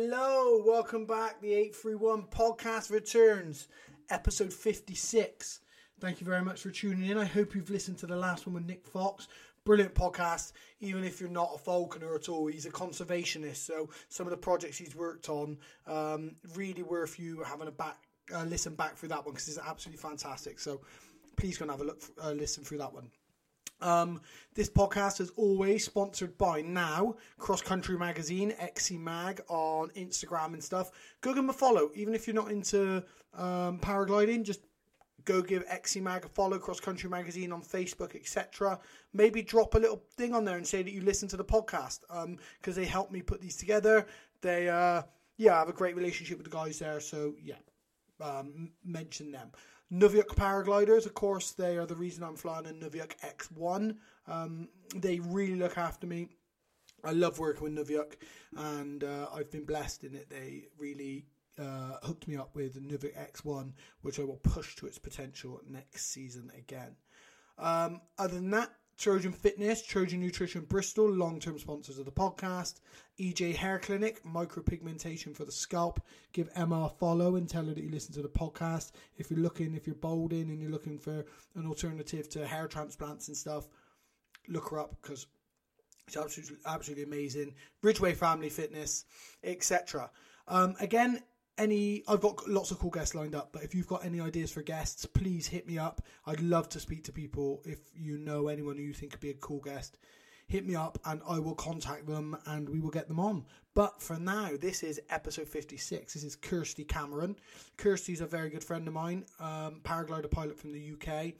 Hello, welcome back. The 831 podcast returns, episode 56. Thank you very much for tuning in. I hope you've listened to the last one with Nick Fox. Brilliant podcast, even if you're not a falconer at all. He's a conservationist, so some of the projects he's worked on um, really worth you having a back uh, listen back through that one because it's absolutely fantastic. So please go and have a look, uh, listen through that one. Um, this podcast is always sponsored by now Cross Country Magazine, XC Mag on Instagram and stuff. Go give them a follow, even if you're not into um, paragliding. Just go give XC Mag a follow, Cross Country Magazine on Facebook, etc. Maybe drop a little thing on there and say that you listen to the podcast because um, they help me put these together. They, uh, yeah, I have a great relationship with the guys there, so yeah, um, mention them. Niviuk paragliders, of course, they are the reason I'm flying a Niviuk X1. Um, they really look after me. I love working with Niviuk, and uh, I've been blessed in it. They really uh, hooked me up with Niviuk X1, which I will push to its potential next season again. Um, other than that, Trojan Fitness, Trojan Nutrition Bristol, long term sponsors of the podcast. EJ Hair Clinic, micropigmentation for the scalp. Give Emma a follow and tell her that you listen to the podcast. If you're looking, if you're balding and you're looking for an alternative to hair transplants and stuff, look her up because it's absolutely, absolutely amazing. Ridgeway Family Fitness, etc. Um, again, any I've got lots of cool guests lined up, but if you've got any ideas for guests, please hit me up. I'd love to speak to people. If you know anyone who you think could be a cool guest, hit me up and I will contact them and we will get them on. But for now, this is episode 56. This is Kirsty Cameron. Kirsty's a very good friend of mine, um, paraglider pilot from the UK,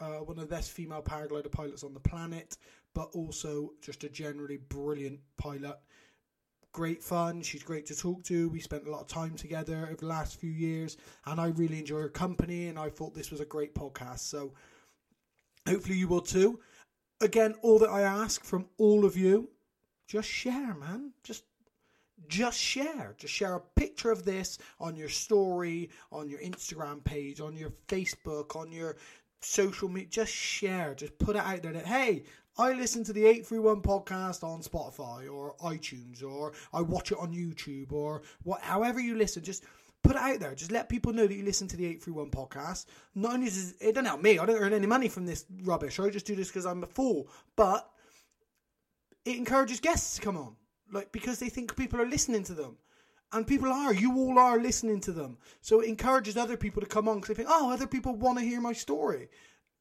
uh, one of the best female paraglider pilots on the planet, but also just a generally brilliant pilot great fun. She's great to talk to. We spent a lot of time together over the last few years, and I really enjoy her company. And I thought this was a great podcast. So hopefully you will too. Again, all that I ask from all of you, just share, man. Just just share. Just share a picture of this on your story, on your Instagram page, on your Facebook, on your social media. Just share. Just put it out there that, hey, I listen to the 831 podcast on Spotify or iTunes or I watch it on YouTube or what however you listen, just put it out there. Just let people know that you listen to the 831 podcast. Not only does it don't help me, I don't earn any money from this rubbish. I just do this because I'm a fool. But it encourages guests to come on. Like because they think people are listening to them. And people are, you all are listening to them. So it encourages other people to come on because they think, oh, other people want to hear my story.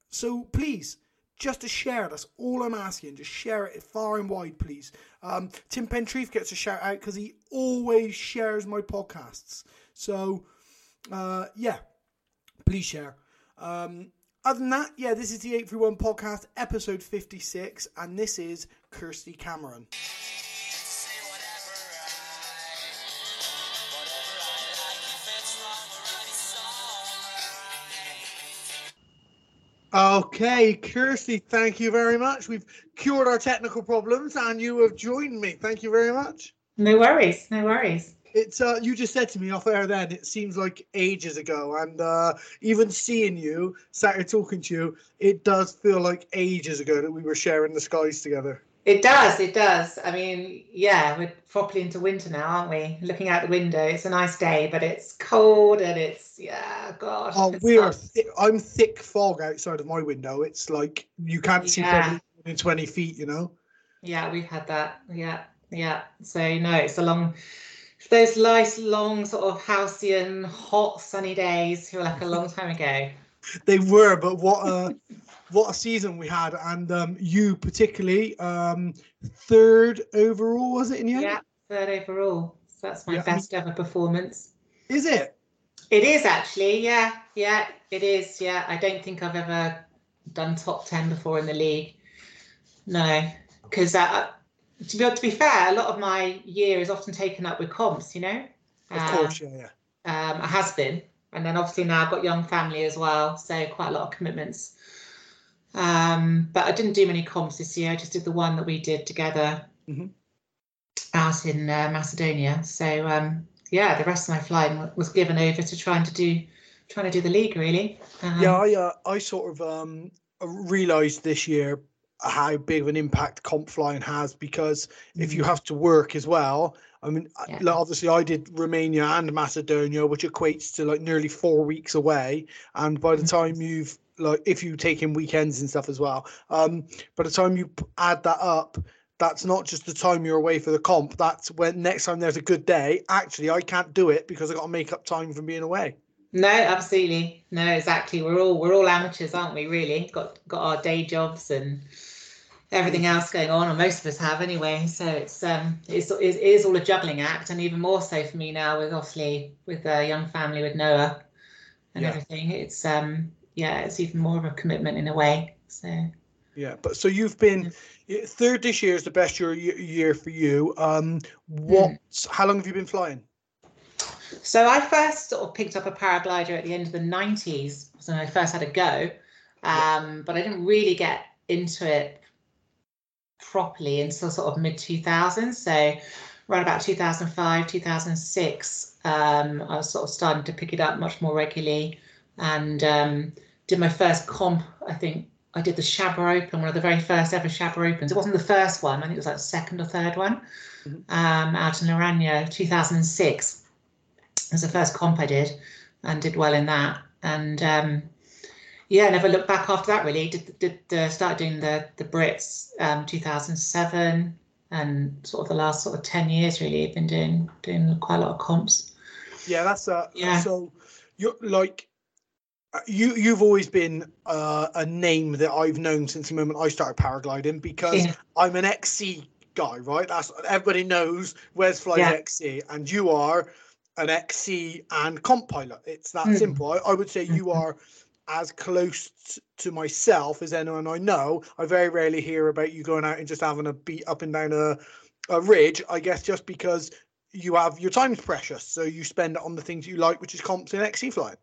So please, just to share. That's all I'm asking. Just share it far and wide, please. Um, Tim Pentreath gets a shout out because he always shares my podcasts. So, uh, yeah, please share. Um, other than that, yeah, this is the 831 podcast, episode 56, and this is Kirsty Cameron. Okay, Kirsty, thank you very much. We've cured our technical problems and you have joined me. Thank you very much. No worries, no worries. It's uh you just said to me off air then it seems like ages ago and uh even seeing you sat here talking to you, it does feel like ages ago that we were sharing the skies together. It does, it does. I mean, yeah, we're properly into winter now, aren't we? Looking out the window, it's a nice day, but it's cold and it's yeah, gosh. Oh, we're th- I'm thick fog outside of my window. It's like you can't see yeah. in twenty feet, you know. Yeah, we've had that. Yeah, yeah. So no, it's a long. Those nice, long, sort of halcyon, hot, sunny days feel like a long time ago. they were, but what a what a season we had, and um, you particularly um, third overall was it in the end? Yeah, third overall. So that's my yeah. best ever performance. Is it? It is actually. Yeah, yeah, it is. Yeah, I don't think I've ever done top ten before in the league. No, because uh, to be to be fair, a lot of my year is often taken up with comps. You know. Of um, course, yeah, yeah. Um, I has been, and then obviously now I've got young family as well, so quite a lot of commitments. Um, but I didn't do many comps this year. I just did the one that we did together mm-hmm. out in uh, Macedonia. So um, yeah, the rest of my flying was given over to trying to do trying to do the league really. Um, yeah, I uh, I sort of um, realised this year how big of an impact comp flying has because if you Mm. have to work as well, I mean, Yeah. like, obviously I did Romania and Macedonia, which equates to like nearly four weeks away. And by the Mhm. time you've like, if you take in weekends and stuff as well, um, by the time you add that up, that's not just the time you're away for the comp. That's when next time there's a good day. Actually, I can't do it because I got to make up time from being away. No, absolutely. No, exactly. We're all we're all amateurs, aren't we? Really, got got our day jobs and everything else going on, or most of us have anyway. So it's um it's it is all a juggling act, and even more so for me now with obviously with a young family with Noah and Yeah. everything. It's um yeah, it's even more of a commitment in a way. So Yeah, but so you've been third this year is the best year year for you. Um, what? How long have you been flying? So I first sort of picked up a paraglider at the end of the 90s. So I first had a go, um, but I didn't really get into it properly until sort of mid 2000s. So around about 2005, 2006, um, I was sort of starting to pick it up much more regularly and um, did my first comp. I think I did the Chabre Open, one of the very first ever Chabre Opens. It wasn't the first one, I think it was like the second or third one Mhm. um, out in Laragne, 2006 was the first comp I did and did well in that. And um, yeah, never looked back after that really. Did did uh, start doing the the Brits um, 2007 and sort of the last sort of 10 years really. I've been doing doing quite a lot of comps. Yeah, that's uh Yeah. So you're like you you've always been uh, a name that I've known since the moment I started paragliding because Yeah. I'm an XC guy, right? That's everybody knows where's flies Yeah. XC, and you are an XC and comp pilot. It's that Mm. simple. I, I would say you Mhm. are as close to myself as anyone I know. I very rarely hear about you going out and just having a beat up and down a a ridge. I guess just because you have your time's precious, so you spend it on the things you like, which is comps and XC flying.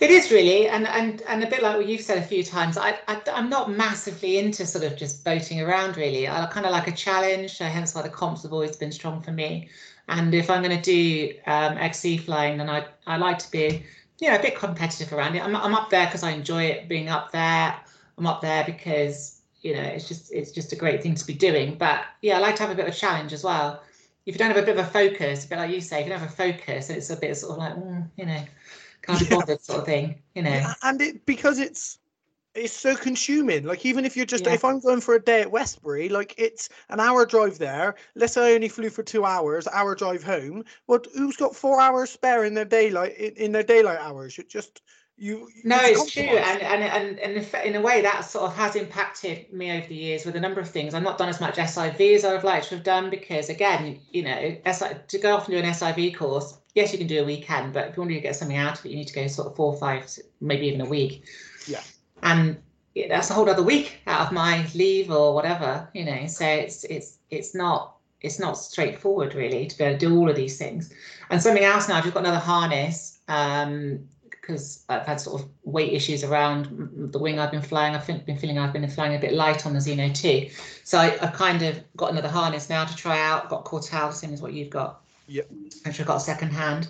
It is really, and and and a bit like what you've said a few times. I, I I'm not massively into sort of just boating around. Really, I kind of like a challenge. So hence why the comps have always been strong for me. And if I'm going to do um, XC flying, then I I like to be, you know, a bit competitive around it. I'm I'm up there because I enjoy it being up there. I'm up there because you know it's just it's just a great thing to be doing. But yeah, I like to have a bit of a challenge as well. If you don't have a bit of a focus, a bit like you say, if you don't have a focus, it's a bit sort of like, mm, you know, can't be Yeah. bothered sort of thing, you know. Yeah, and it because it's it's so consuming. Like even if you're just Yeah. if I'm going for a day at Westbury, like it's an hour drive there. Let's say I only flew for two hours, hour drive home. Well, who's got four hours spare in their daylight in, in their daylight hours? You just you. No, a it's true, and and and and if, in a way that sort of has impacted me over the years with a number of things. I've not done as much SIV as I would like to have done because, again, you know, SI, to go off and do an SIV course, yes, you can do a weekend, but if you want to get something out of it, you need to go sort of four, or five, maybe even a week. Yeah. And that's a whole other week out of my leave or whatever, you know. So it's it's it's not it's not straightforward really to be able to do all of these things. And something else now, I've just got another harness. Um, because I've had sort of weight issues around the wing I've been flying. I've been feeling I've been flying a bit light on the Zeno 2. So I, I kind of got another harness now to try out. Got Kortel, same as what you've got. Yep. Which I've got second hand.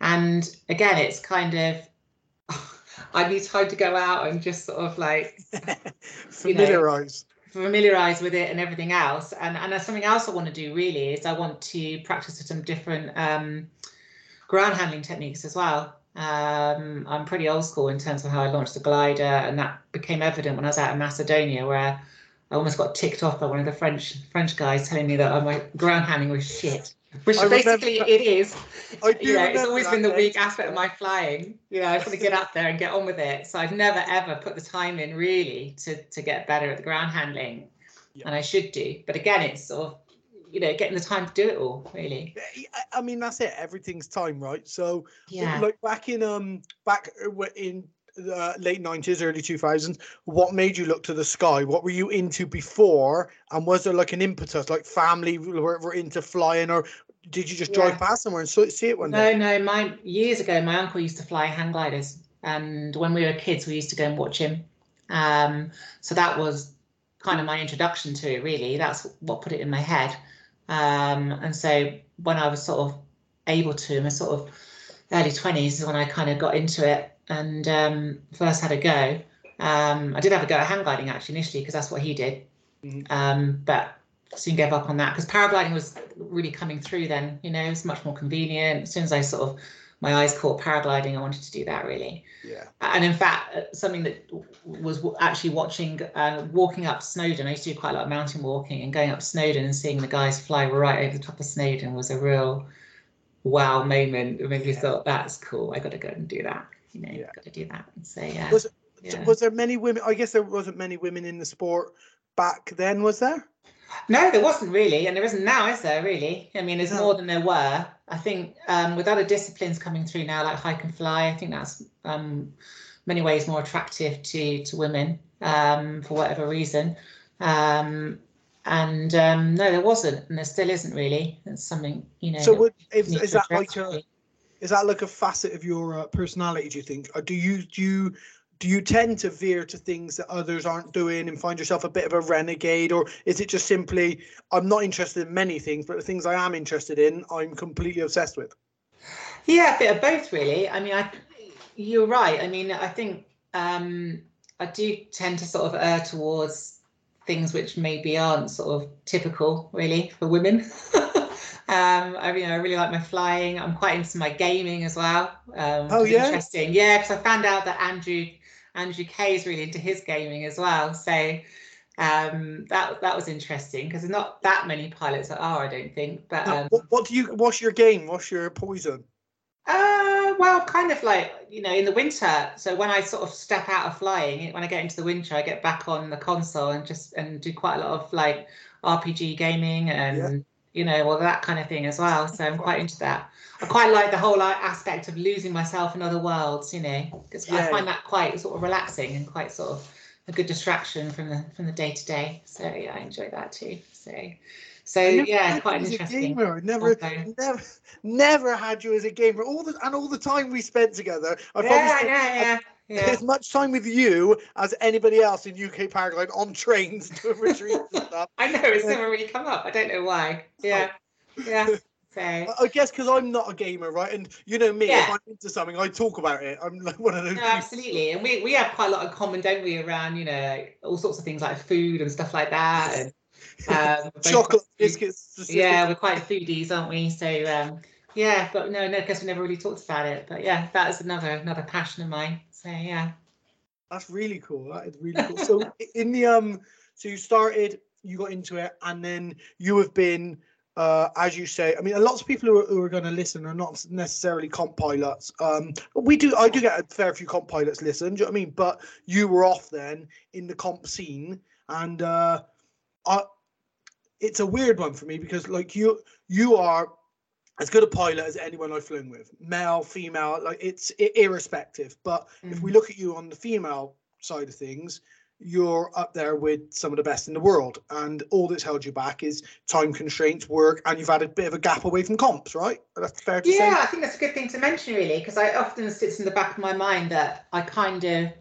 And again, it's kind of, I need time to go out and just sort of like familiarize. familiarize with it and everything else. And and there's something else I want to do really is I want to practice some different um, ground handling techniques as well. Um, I'm pretty old school in terms of how I launched the glider, and that became evident when I was out in Macedonia, where I almost got ticked off by one of the French French guys telling me that my ground handling was shit. Which I basically that- it is. I do You know, it's always been the weak aspect of my flying. You know, I just want to get up there and get on with it. So I've never ever put the time in really to to get better at the ground handling, Yeah. and I should do. But again, it's sort of you know getting the time to do it all really. I- mean that's it. Everything's time, right? So Yeah. like back in um back uh, in the late 90s early 2000s what made you look to the sky what were you into before and was there like an impetus like family were, were into flying or did you just drive Yeah. past somewhere and see it one day? No, day no. My years ago, my uncle used to fly hang gliders, and when we were kids, we used to go and watch him. Um, so that was kind of my introduction to it. Really, that's what put it in my head. Um, and so when I was sort of able to, in my sort of early twenties, is when I kind of got into it and um, first had a go. Um, I did have a go at hang gliding actually initially because that's what he did. Mm-hmm. Um, but soon gave up on that because paragliding was really coming through then. You know, it's much more convenient. As soon as I sort of my eyes caught paragliding, I wanted to do that really. Yeah. And in fact, uh, something that was actually watching, uh, walking up Snowdon. I used to do quite a lot of mountain walking, and going up Snowdon and seeing the guys fly right over the top of Snowdon was a real wow moment. It made me yeah. thought that's cool. I got to go and do that. You know, yeah. got to do that. And so yeah. Was, yeah. was there many women? I guess there wasn't many women in the sport back then. Was there? No, there wasn't really, and there isn't now, is there? Really? I mean, there's no. more than there were. I think um, with other disciplines coming through now, like hike and fly, I think that's um, many ways more attractive to to women um, for whatever reason. Um, and um, no, there wasn't, and there still isn't really. It's something you know. So, would, is, is that like a is that like a facet of your uh, personality? Do you think, or do you do you do you tend to veer to things that others aren't doing and find yourself a bit of a renegade or is it just simply i'm not interested in many things but the things i am interested in i'm completely obsessed with yeah a bit of both really i mean i you're right i mean i think um i do tend to sort of err towards things which maybe aren't sort of typical really for women Um, I mean, I really like my flying. I'm quite into my gaming as well. Um, oh yeah, interesting. Yeah, because I found out that Andrew Andrew Kay is really into his gaming as well. So um, that that was interesting because there's not that many pilots that are, I don't think. But um, what, what, do you? What's your game? What's your poison? Uh, well, kind of like you know, in the winter. So when I sort of step out of flying, when I get into the winter, I get back on the console and just and do quite a lot of like RPG gaming and. You know, well, that kind of thing as well. So I'm quite into that. I quite like the whole aspect of losing myself in other worlds, you know, because yeah. I find that quite sort of relaxing and quite sort of a good distraction from the from the day to day. So yeah, I enjoy that too. So so yeah, quite interesting. gamer. Never, never, never had you as a gamer. All the and all the time we spent together. I yeah, yeah, yeah yeah. as much time with you as anybody else in UK paraglide on trains to retreats and stuff. I know it's never really come up. I don't know why. Yeah, oh. yeah. So. I guess because I'm not a gamer, right? And you know me, yeah. if I'm into something, I talk about it. I'm like one of those. No, absolutely, and we we have quite a lot of common, don't we, around you know all sorts of things like food and stuff like that, and um, chocolate biscuits. Yeah, we're quite foodies, aren't we? So um, yeah, but no, no, I guess we never really talked about it. But yeah, that is another another passion of mine. So yeah. That's really cool. That is really cool. so in the um, so you started, you got into it, and then you have been, uh, as you say. I mean, a lot of people who are, who are going to listen are not necessarily comp pilots. Um, we do. I do get a fair few comp pilots listen. Do you know what I mean? But you were off then in the comp scene, and uh, I, it's a weird one for me because like you, you are as good a pilot as anyone I've flown with, male, female, like it's irrespective. But mm-hmm. if we mm-hmm. look at you on the female side of things, you're up there with some of the best in the world, and all that's held you back is time constraints, work, and you've had a bit of a gap away from comps, right? That's fair to yeah, say. Yeah, I think that's a good thing to mention, really, because I often sits in the back of my mind that I kind of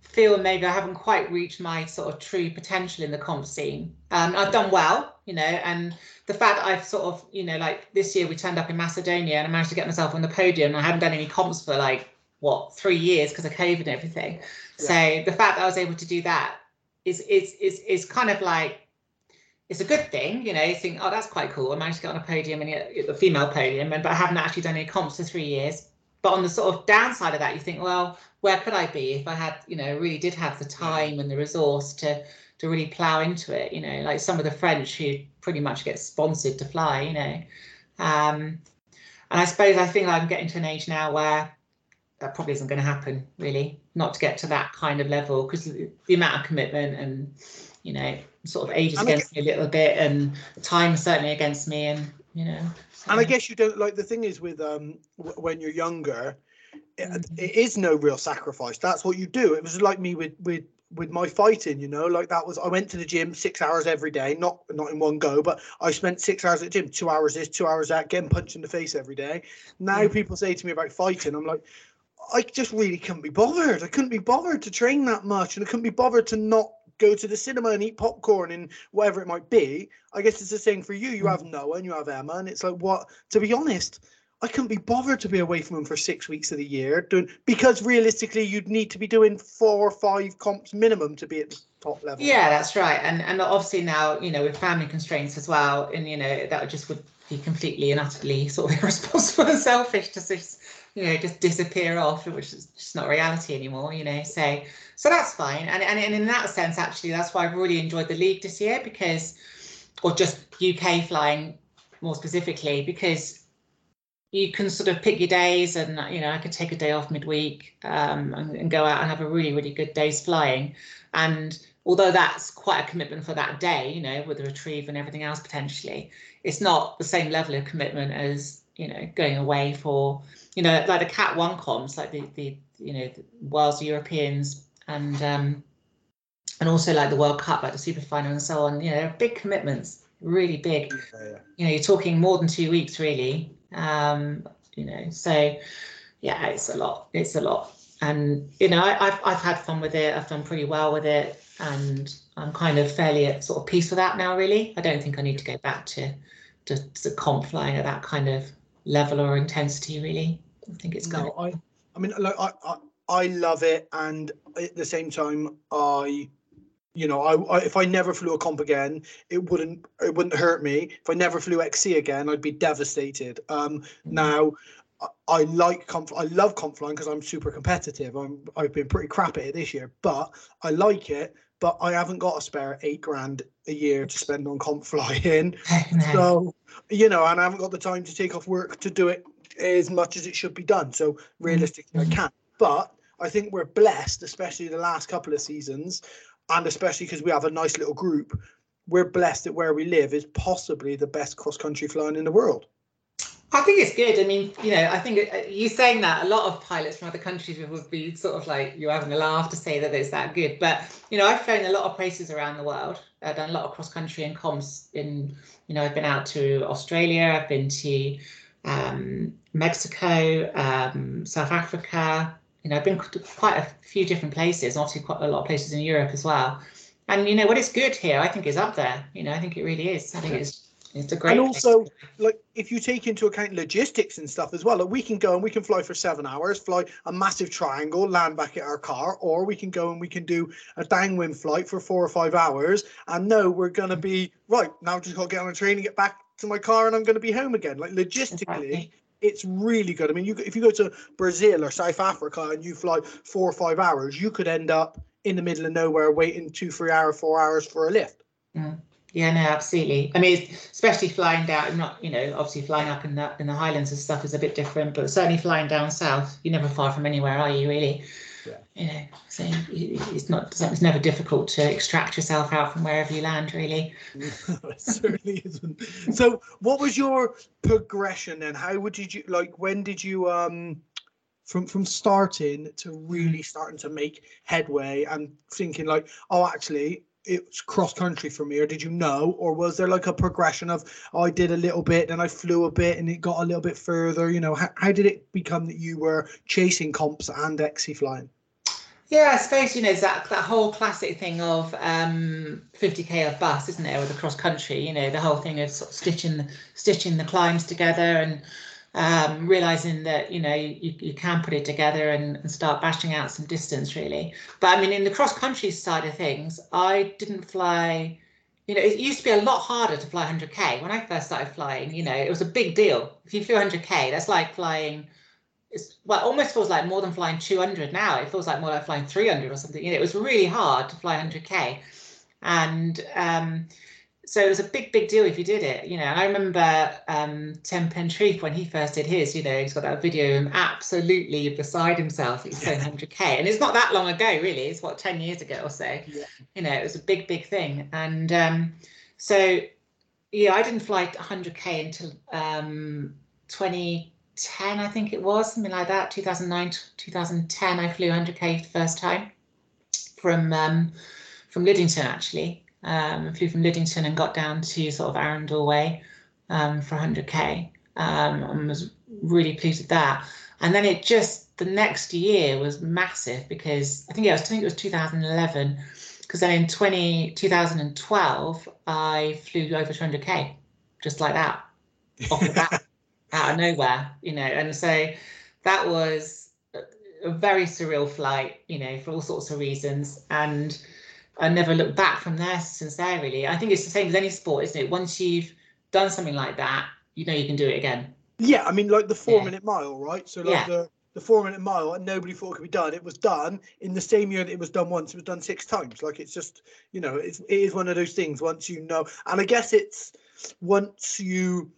feel maybe I haven't quite reached my sort of true potential in the comp scene. Um, I've done well, you know, and the fact that I've sort of, you know, like this year we turned up in Macedonia and I managed to get myself on the podium. I haven't done any comps for like what three years because of COVID and everything. Yeah. So the fact that I was able to do that is is is is kind of like it's a good thing, you know. You think, oh, that's quite cool. I managed to get on a podium and the female podium, and but I haven't actually done any comps for three years. But on the sort of downside of that, you think, well, where could I be if I had, you know, really did have the time and the resource to to really plow into it, you know, like some of the French who pretty much get sponsored to fly, you know. Um, and I suppose I think I'm getting to an age now where that probably isn't going to happen, really, not to get to that kind of level because the, the, amount of commitment and, you know, sort of ages against me a little bit and time certainly against me and, you know. So. And I guess you don't like the thing is with um when you're younger, it, mm-hmm. it is no real sacrifice. That's what you do. It was like me with with with my fighting, you know, like that was I went to the gym six hours every day, not not in one go, but I spent six hours at the gym, two hours this, two hours that, getting punched in the face every day. Now mm. people say to me about fighting, I'm like, I just really couldn't be bothered. I couldn't be bothered to train that much, and I couldn't be bothered to not go to the cinema and eat popcorn and whatever it might be. I guess it's the same for you. You mm. have Noah and you have Emma, and it's like what to be honest, I couldn't be bothered to be away from them for six weeks of the year, doing because realistically you'd need to be doing four or five comps minimum to be at the top level. Yeah, that's right. And and obviously now, you know, with family constraints as well, and you know, that just would be completely and utterly sort of irresponsible and selfish to you know, just disappear off, which is just not reality anymore, you know. So so that's fine. And and, and in that sense, actually, that's why I've really enjoyed the league this year because or just UK flying more specifically, because you can sort of pick your days and you know i could take a day off midweek um, and, and, go out and have a really really good day's flying and although that's quite a commitment for that day you know with the retrieve and everything else potentially it's not the same level of commitment as you know going away for you know like the cat one comps like the the you know the world's europeans and um and also like the world cup like the super final and so on you know big commitments really big yeah. you know you're talking more than two weeks really um, you know, so yeah, it's a lot. It's a lot. And you know, I, have I've had fun with it. I've done pretty well with it, and I'm kind of fairly at sort of peace with that now. Really, I don't think I need to go back to to, to comp flying at that kind of level or intensity. Really, I think it's no. I I mean, like I, I I love it, and at the same time, I you know, I, I, if I never flew a comp again, it wouldn't it wouldn't hurt me. If I never flew XC again, I'd be devastated. Um, mm-hmm. now, I, I like comp, I love comp flying because I'm super competitive. I'm I've been pretty crap at it this year, but I like it. But I haven't got a spare eight grand a year to spend on comp flying, so you know, and I haven't got the time to take off work to do it as much as it should be done. So realistically, mm-hmm. I can't. But I think we're blessed, especially the last couple of seasons, and especially because we have a nice little group, we're blessed that where we live is possibly the best cross country flying in the world. I think it's good. I mean, you know, I think uh, you saying that a lot of pilots from other countries would be sort of like you're having a laugh to say that it's that good. But you know, I've flown a lot of places around the world. I've done a lot of cross country and comms. In you know, I've been out to Australia. I've been to um, Mexico, um, South Africa, you know, I've been to quite a few different places, obviously quite a lot of places in Europe as well. And you know, what is good here, I think, is up there. You know, I think it really is. I think it's it's a great. And also, like, if you take into account logistics and stuff as well, like we can go and we can fly for seven hours, fly a massive triangle, land back at our car, or we can go and we can do a downwind flight for four or five hours. And no, we're gonna be right now. I've just got to get on a train and get back to my car, and I'm going to be home again. Like logistically, exactly it's really good. I mean, you if you go to Brazil or South Africa and you fly four or five hours, you could end up in the middle of nowhere waiting two, three hours, four hours for a lift. Mm. Yeah, no, absolutely. I mean, especially flying down, not you know, obviously flying up in the in the Highlands and stuff is a bit different, but certainly flying down south, you're never far from anywhere, are you? Really? Yeah. You know, so it's not it's never difficult to extract yourself out from wherever you land, really. it certainly isn't. So, what was your progression then? How would you like? When did you um? from from starting to really starting to make headway and thinking like oh actually it's cross country for me or did you know? Or was there like a progression of oh, i did a little bit and i flew a bit and it got a little bit further you know? How, how did it become that you were chasing comps and XC flying? Yeah, I suppose you know that that whole classic thing of um, 50k of bus, isn't it, with the cross country? You know, the whole thing of sort of stitching stitching the climbs together and um, realizing that you know you, you can put it together and, and start bashing out some distance really. But I mean, in the cross country side of things, I didn't fly. You know, it used to be a lot harder to fly 100k when I first started flying. You know, it was a big deal. If you flew 100k, that's like flying it's well, it almost feels like more than flying 200 now. It feels like more like flying 300 or something. You know, it was really hard to fly 100k, and um, so it was a big, big deal if you did it. You know, I remember um, Tim Pentreath when he first did his. You know, he's got that video of him absolutely beside himself. He's flying 100k, and it's not that long ago, really. It's what 10 years ago or so. Yeah. You know, it was a big, big thing, and um, so yeah, I didn't fly 100k until um, 20 10, I think it was, something like that, 2009, 2010, I flew 100k for the first time from um, from Liddington, actually. Um, flew from Liddington and got down to sort of Arundel Way um, for 100k um, and was really pleased with that. And then it just, the next year was massive because I think, yeah, I think it was 2011 because then in 20, 2012, I flew over 200k just like that off the bat. out of nowhere, you know. And so that was a very surreal flight, you know, for all sorts of reasons. And I never looked back from there since there, really. I think it's the same as any sport, isn't it? Once you've done something like that, you know you can do it again. Yeah, I mean, like the four yeah. minute mile, right? So, like yeah. the, the four minute mile, and nobody thought it could be done. It was done in the same year that it was done once. It was done six times. Like, it's just, you know, it's, it is one of those things once you know. And I guess it's once you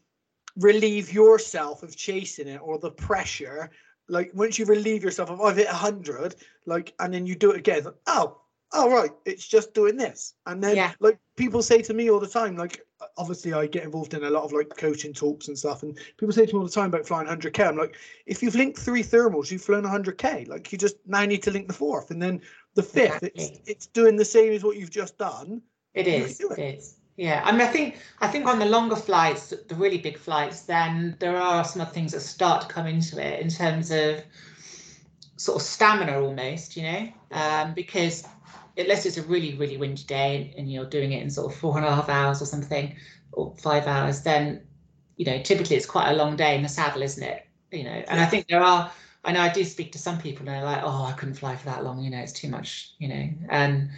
relieve yourself of chasing it or the pressure like once you relieve yourself of oh, I've hit hundred, like, and then you do it again. Like, oh, oh right, it's just doing this. And then yeah. like people say to me all the time, like obviously I get involved in a lot of like coaching talks and stuff, and people say to me all the time about flying 100k. I'm like, if you've linked three thermals, you've flown 100k. Like you just now need to link the fourth, and then the fifth. Exactly. It's it's doing the same as what you've just done. It is. It. it is. Yeah, I mean, I think I think on the longer flights, the really big flights, then there are some other things that start to come into it in terms of sort of stamina, almost, you know, um, because unless it's a really really windy day and you're doing it in sort of four and a half hours or something, or five hours, then you know typically it's quite a long day in the saddle, isn't it? You know, and yeah. I think there are. I know I do speak to some people and they're like, oh, I couldn't fly for that long. You know, it's too much. You know, and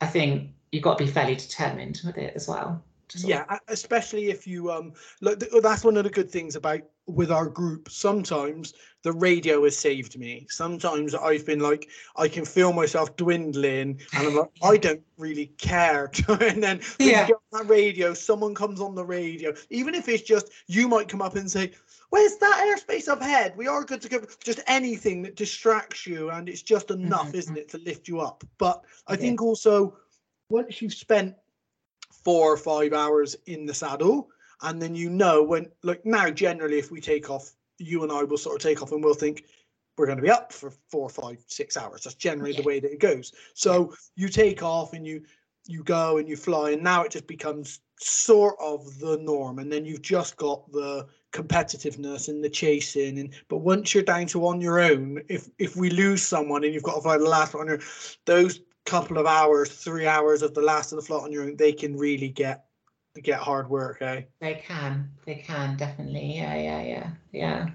I think you've got to be fairly determined with it as well. Yeah, of... especially if you um look. That's one of the good things about with our group. Sometimes the radio has saved me. Sometimes I've been like, I can feel myself dwindling, and I'm like, I don't really care. and then yeah. you get on that radio, someone comes on the radio, even if it's just you might come up and say, where's that airspace up ahead? We are good to go. Just anything that distracts you, and it's just enough, mm-hmm. isn't it, to lift you up? But I yeah. think also once you've spent four or five hours in the saddle, and then you know when, like now, generally, if we take off, you and I will sort of take off and we'll think we're going to be up for four, five, six hours. That's generally yeah. the way that it goes. So you take off and you you go and you fly, and now it just becomes sort of the norm. And then you've just got the competitiveness and the chasing. And but once you're down to on your own, if if we lose someone and you've got to fly the last one, those couple of hours, three hours of the last of the float on your own, they can really get get hard work, eh? They can, they can definitely. Yeah, yeah, yeah, yeah.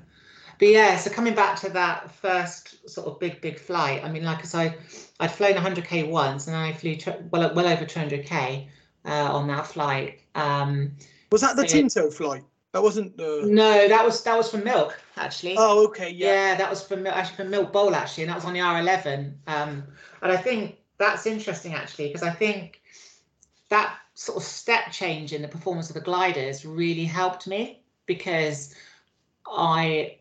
But yeah, so coming back to that first sort of big, big flight. I mean, like I said, I'd flown 100k once, and I flew well, well over 200k uh, on that flight. Um, was that the Tinto flight? That wasn't the. No, that was that was from Milk actually. Oh, okay, yeah. Yeah, that was from actually from Milk Bowl actually, and that was on the R11. Um, and I think that's interesting actually because I think that sort of step change in the performance of the gliders really helped me because I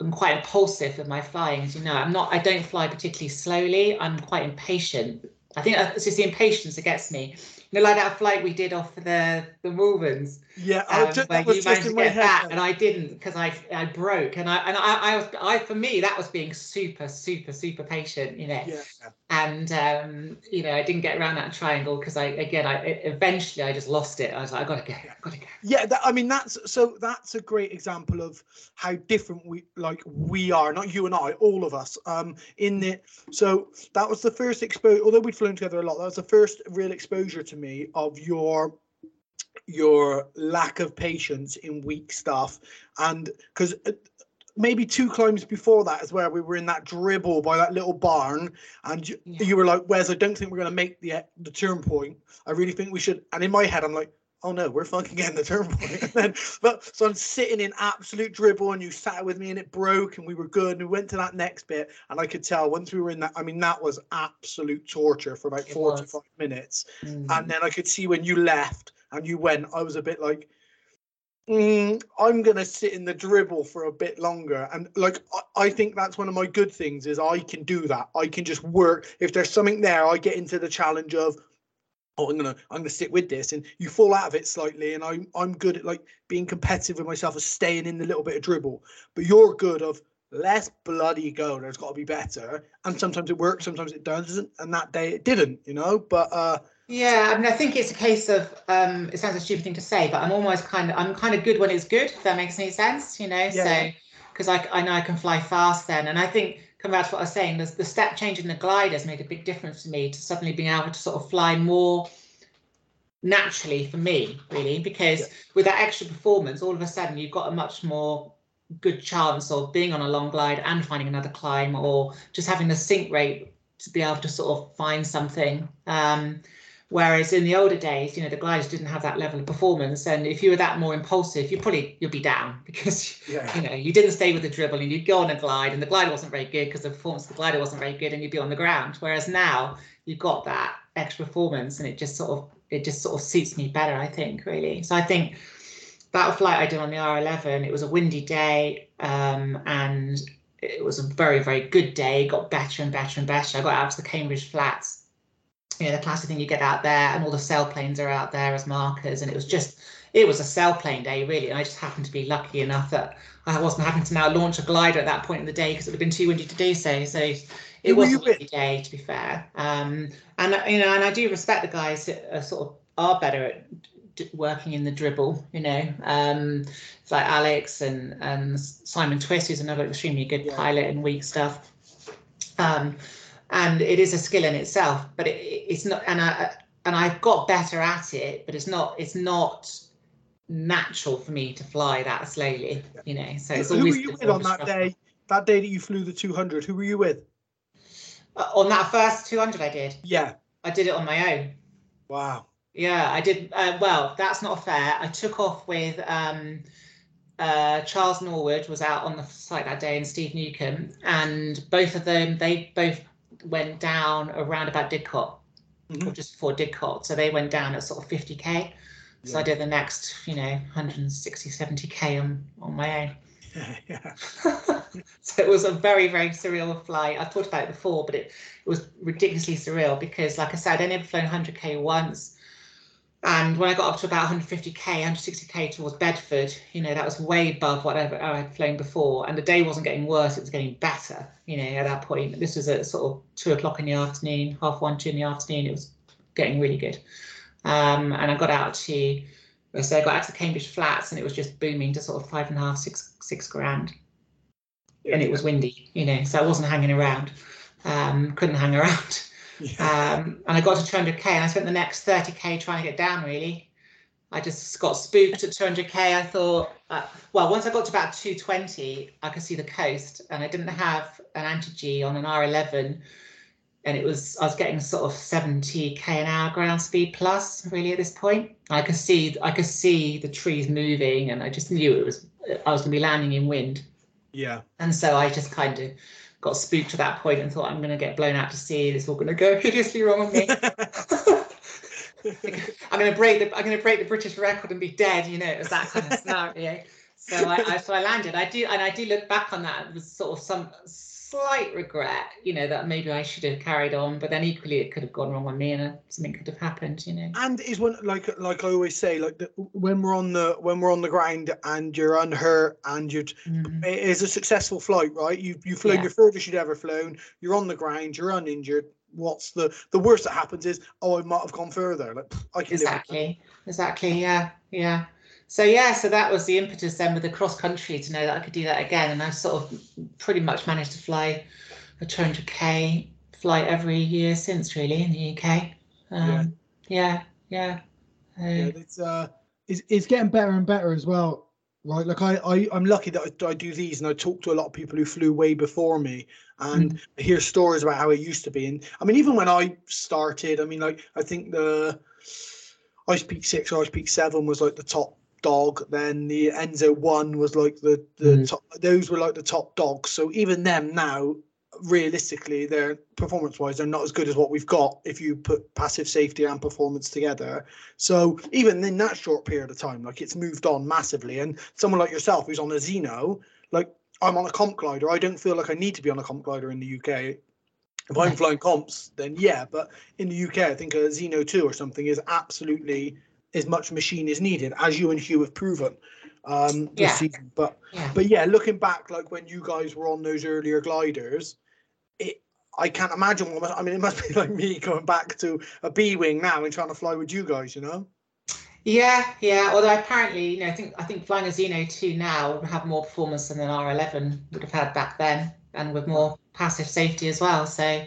am quite impulsive with my flying. As you know, I'm not. I don't fly particularly slowly. I'm quite impatient. I think it's just the impatience that gets me you know, like that flight we did off the the Malverns. Yeah, um, just, where you managed to get back, and I didn't because I I broke, and I and I, I was I for me that was being super super super patient, you know. Yeah. And um, you know, I didn't get around that triangle because I again I eventually I just lost it. I was like, I gotta go, I gotta go. Yeah, that, I mean that's so that's a great example of how different we like we are, not you and I, all of us. Um, in the so that was the first exposure. Although we'd flown together a lot, that was the first real exposure to me of your your lack of patience in weak stuff and because uh, maybe two climbs before that is where we were in that dribble by that little barn and you, yeah. you were like wes i don't think we're going to make the the turn point i really think we should and in my head i'm like oh no, we're fucking getting the turn point. and then, but so I'm sitting in absolute dribble, and you sat with me, and it broke, and we were good. And we went to that next bit, and I could tell once we were in that. I mean, that was absolute torture for about 45 minutes. Mm. And then I could see when you left and you went, I was a bit like. Mm, I'm gonna sit in the dribble for a bit longer, and like I, I think that's one of my good things is I can do that. I can just work. If there's something there, I get into the challenge of oh, I'm gonna I'm gonna stick with this, and you fall out of it slightly. And I'm I'm good at like being competitive with myself and staying in the little bit of dribble. But you're good of let's bloody go. There's got to be better. And sometimes it works, sometimes it doesn't. And that day it didn't, you know. But uh, yeah, I mean, I think it's a case of um, it sounds a stupid thing to say, but I'm almost kind of I'm kind of good when it's good. If that makes any sense, you know. Yeah. So because I I know I can fly fast then, and I think come back to what I was saying, the, the step change in the gliders made a big difference to me to suddenly being able to sort of fly more naturally for me, really, because yeah. with that extra performance, all of a sudden you've got a much more good chance of being on a long glide and finding another climb or just having the sink rate to be able to sort of find something. Um, whereas in the older days, you know, the gliders didn't have that level of performance. And if you were that more impulsive, you probably you'll be down because yeah. you know you didn't stay with the dribble and you'd go on a glide and the glider wasn't very good because the performance of the glider wasn't very good and you'd be on the ground. Whereas now you've got that extra performance and it just sort of it just sort of suits me better, I think, really. So I think that flight I did on the R11, it was a windy day um, and it was a very, very good day, got better and better and better. I got out to the Cambridge Flats, you know, the classic thing you get out there and all the sailplanes are out there as markers. And it was just, it was a sailplane day, really. And I just happened to be lucky enough that I wasn't having to now launch a glider at that point in the day because it would have been too windy to do so. So it was a windy day, to be fair. Um, and, you know, and I do respect the guys that are sort of are better at working in the dribble, you know. Um, it's like Alex and and Simon Twist, who's another extremely good yeah. pilot in weak stuff. Um, and it is a skill in itself, but it, it's not. And I and I've got better at it, but it's not. It's not natural for me to fly that slowly, you know. So it's who always. Who were you with on that day? That day that you flew the 200, who were you with? Uh, on that first 200, I did. Yeah. I did it on my own. Wow. Yeah, I did. Uh, well, that's not fair. I took off with um, uh, Charles Norwood was out on the site that day and Steve Newcomb, and both of them they both went down around about Didcot, mm-hmm. or just before Didcot. So they went down at sort of 50k. Yeah. So I did the next, you know, 160, 70k on on my own. Yeah. so it was a very, very surreal flight. I've talked about it before, but it, it was ridiculously surreal because, like I said, I'd never flown 100k once. And when I got up to about 150k, 160k towards Bedford, you know, that was way above whatever I had flown before. And the day wasn't getting worse, it was getting better, you know, at that point. This was at sort of two o'clock in the afternoon, half one, two in the afternoon. It was getting really good. Um, and I got out to, so I got out to the Cambridge Flats and it was just booming to sort of five and a half, six, six grand. And it was windy, you know, so I wasn't hanging around, um, couldn't hang around. Yeah. Um, and I got to 200k and I spent the next 30k trying to get down really. I just got spooked at 200k. I thought, uh, well, once I got to about 220, I could see the coast and I didn't have an anti-G on an R11 and it was, I was getting sort of 70k an hour ground speed plus really at this point. I could see, I could see the trees moving and I just knew it was, I was going to be landing in wind. Yeah. And so I just kind of got spooked to that point and thought I'm going to get blown out to sea. It's all going to go hideously wrong with me. I'm going to break the I'm going to break the British record and be dead. You know, it was that kind of scenario. So I, I so I landed. I do and I do look back on that with sort of some slight regret, you know, that maybe I should have carried on, but then equally it could have gone wrong on me and uh, something could have happened, you know. And is one like like I always say, like the, when we're on the when we're on the ground and you're unhurt and you're mm-hmm. it is a successful flight, right? You you've flown yeah. your furthest you'd ever flown. You're on the ground. You're uninjured. What's the the worst that happens is oh I might have gone further. Like I can exactly exactly yeah yeah so yeah, so that was the impetus then with the cross country to know that I could do that again, and I sort of pretty much managed to fly a 200k flight every year since, really, in the UK. Um, yeah, yeah, yeah. Uh, yeah it's uh, it's, it's getting better and better as well, right? Like I, I I'm lucky that I, I do these, and I talk to a lot of people who flew way before me, and mm. I hear stories about how it used to be. And I mean, even when I started, I mean, like I think the Icepeak Six or Icepeak Seven was like the top dog. Then the Enzo One was like the the mm. top. Those were like the top dogs. So even them now, realistically, they're performance wise, they're not as good as what we've got if you put passive safety and performance together. So even in that short period of time, like it's moved on massively. And someone like yourself who's on a Zeno, like I'm on a comp glider. I don't feel like I need to be on a comp glider in the UK. If I'm flying comps, then yeah. But in the UK, I think a Zeno 2 or something is absolutely as much machine is needed, as you and Hugh have proven um, this yeah. season. But yeah. but yeah, looking back, like when you guys were on those earlier gliders, it I can't imagine what I mean. It must be like me going back to a B wing now and trying to fly with you guys. You know. Yeah, yeah. Although apparently, you know, I think I think flying a Zeno two now would have more performance than an R eleven would have had back then, and with more passive safety as well. So,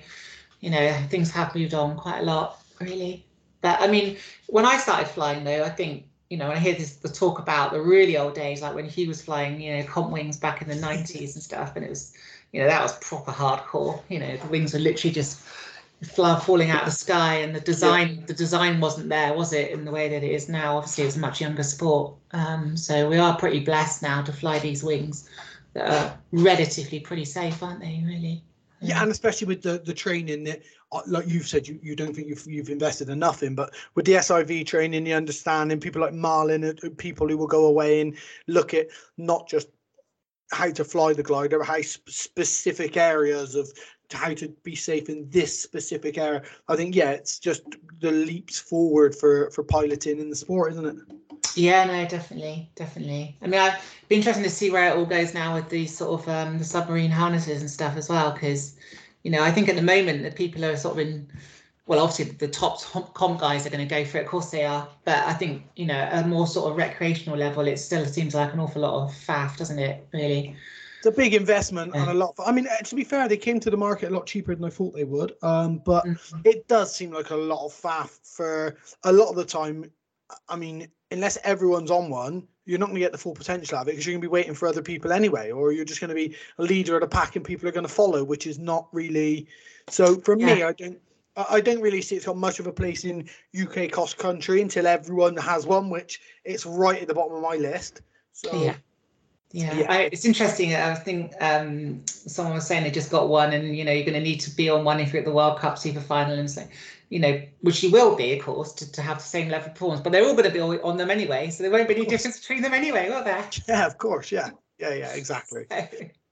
you know, things have moved on quite a lot, really. But I mean, when I started flying though, I think you know, when I hear this the talk about the really old days, like when he was flying, you know, comp wings back in the nineties and stuff, and it was, you know, that was proper hardcore. You know, the wings were literally just fly, falling out of the sky, and the design yeah. the design wasn't there, was it, in the way that it is now? Obviously, it's a much younger sport. Um, so we are pretty blessed now to fly these wings that are relatively pretty safe, aren't they? Really. Yeah, and especially with the the training that, like you've said, you, you don't think you've you've invested enough in, but with the SIV training, the understanding, people like Marlin, uh, people who will go away and look at not just how to fly the glider, how specific areas of how to be safe in this specific area. I think yeah, it's just the leaps forward for for piloting in the sport, isn't it? Yeah, no, definitely, definitely. I mean, I'd be interesting to see where it all goes now with these sort of um, the submarine harnesses and stuff as well, because you know, I think at the moment that people are sort of in. Well, obviously the top comp guys are going to go for it. Of course they are, but I think you know, a more sort of recreational level, it still seems like an awful lot of faff, doesn't it? Really. It's a big investment yeah. and a lot. Of, I mean, uh, to be fair, they came to the market a lot cheaper than I thought they would. Um, but mm-hmm. it does seem like a lot of faff for a lot of the time. I mean, unless everyone's on one, you're not going to get the full potential out of it because you're going to be waiting for other people anyway, or you're just going to be a leader of the pack and people are going to follow, which is not really. So for yeah. me, I don't. I don't really see it's got much of a place in UK cost country until everyone has one, which it's right at the bottom of my list. So yeah. Yeah, yeah. I, it's interesting. I think um, someone was saying they just got one, and you know you're going to need to be on one if you're at the World Cup Super Final, and so you know, which you will be, of course, to, to have the same level of performance. But they're all going to be on them anyway, so there won't be any difference between them anyway, will there? Yeah, of course. Yeah, yeah, yeah, exactly.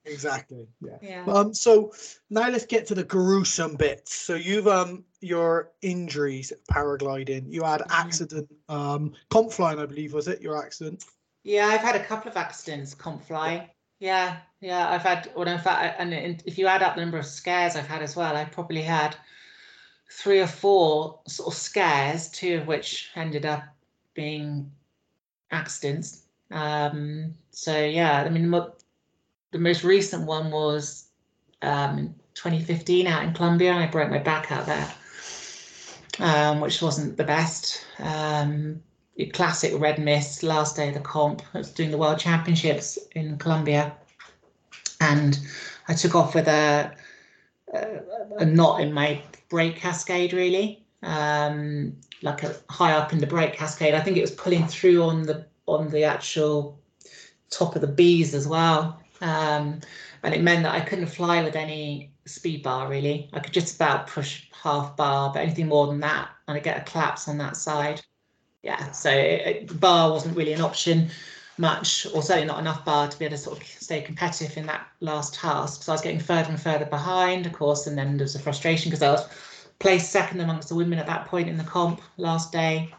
exactly. Yeah. yeah. Um. So now let's get to the gruesome bits. So you've um your injuries paragliding. You had mm-hmm. accident. Um, comp flying, I believe, was it your accident? Yeah, I've had a couple of accidents comp flying. Yeah, yeah, I've had. Well, in fact, and if you add up the number of scares I've had as well, I've probably had three or four sort of scares, two of which ended up being accidents. Um, so yeah, I mean, the most recent one was um, 2015 out in Colombia, and I broke my back out there, um, which wasn't the best. Um, classic red mist last day of the comp. I was doing the World Championships in Colombia, and I took off with a a, a knot in my brake cascade really. Um, like a high up in the brake cascade. I think it was pulling through on the on the actual top of the bees as well. Um, and it meant that i couldn't fly with any speed bar really. I could just about push half bar but anything more than that and i get a collapse on that side yeah so it, bar wasn't really an option much, or certainly not enough bar to be able to sort of stay competitive in that last task. So I was getting further and further behind, of course, and then there was a frustration because I was placed second amongst the women at that point in the comp last day.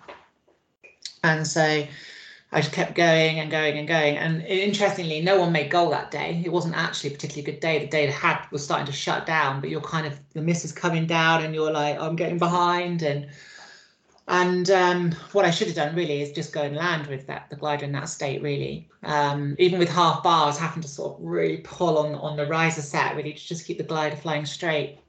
And so I just kept going and going and going. And interestingly, no one made goal that day. It wasn't actually a particularly good day. The day had was starting to shut down, but you're kind of the mist is coming down and you're like, I'm getting behind and and um, what I should have done really is just go and land with that the glider in that state. Really, um, even with half bars, having to sort of really pull on on the riser set really to just keep the glider flying straight.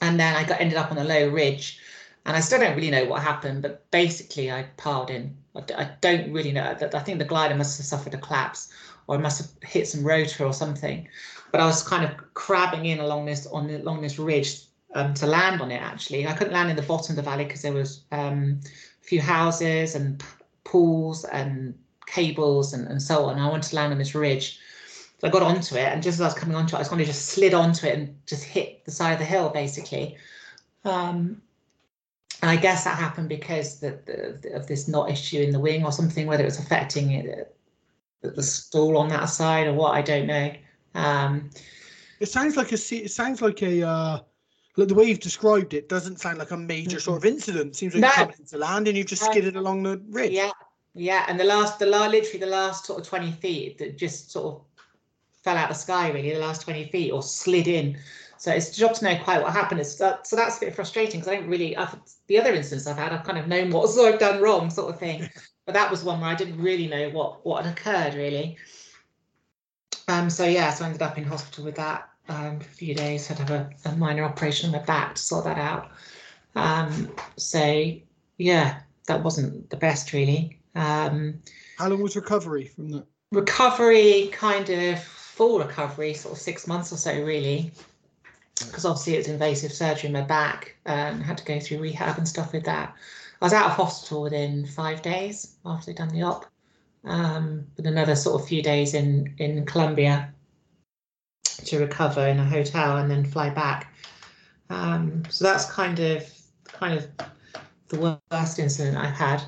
And then I got ended up on a low ridge, and I still don't really know what happened, but basically I piled in. I, I don't really know. I think the glider must have suffered a collapse, or must have hit some rotor or something. But I was kind of crabbing in along this on along this ridge um, to land on it. Actually, I couldn't land in the bottom of the valley because there was um, a few houses and pools and cables and, and so on. I wanted to land on this ridge. So I got onto it, and just as I was coming onto it, I was kind of just slid onto it and just hit the side of the hill, basically. Um, and I guess that happened because the, the, of this knot issue in the wing or something, whether it was affecting it, the stall on that side or what, I don't know. Um, it sounds like a it sounds like a uh, the way you've described it doesn't sound like a major sort of incident. Seems like no. you're coming into land and you've just skidded along the ridge. Yeah, yeah. And the last, the last, literally the last sort of twenty feet that just sort of fell out of the sky. Really, the last twenty feet or slid in. So it's a job to know quite what happened. It's that, so that's a bit frustrating because I don't really. I've, the other instance I've had, I've kind of known what I've done wrong, sort of thing. but that was one where I didn't really know what what had occurred really. Um. So yeah, so I ended up in hospital with that um, a few days. Had to have a, a, minor operation on my back to sort that out. Um, so yeah, that wasn't the best really. Um, How long was recovery from that? Recovery, kind of full recovery, sort of six months or so really, because obviously it's invasive surgery in my back and had to go through rehab and stuff with that. I was out of hospital within five days after they'd done the op, um, with another sort of few days in in Colombia to recover in a hotel and then fly back. Um, so that's kind of kind of the worst incident I've had.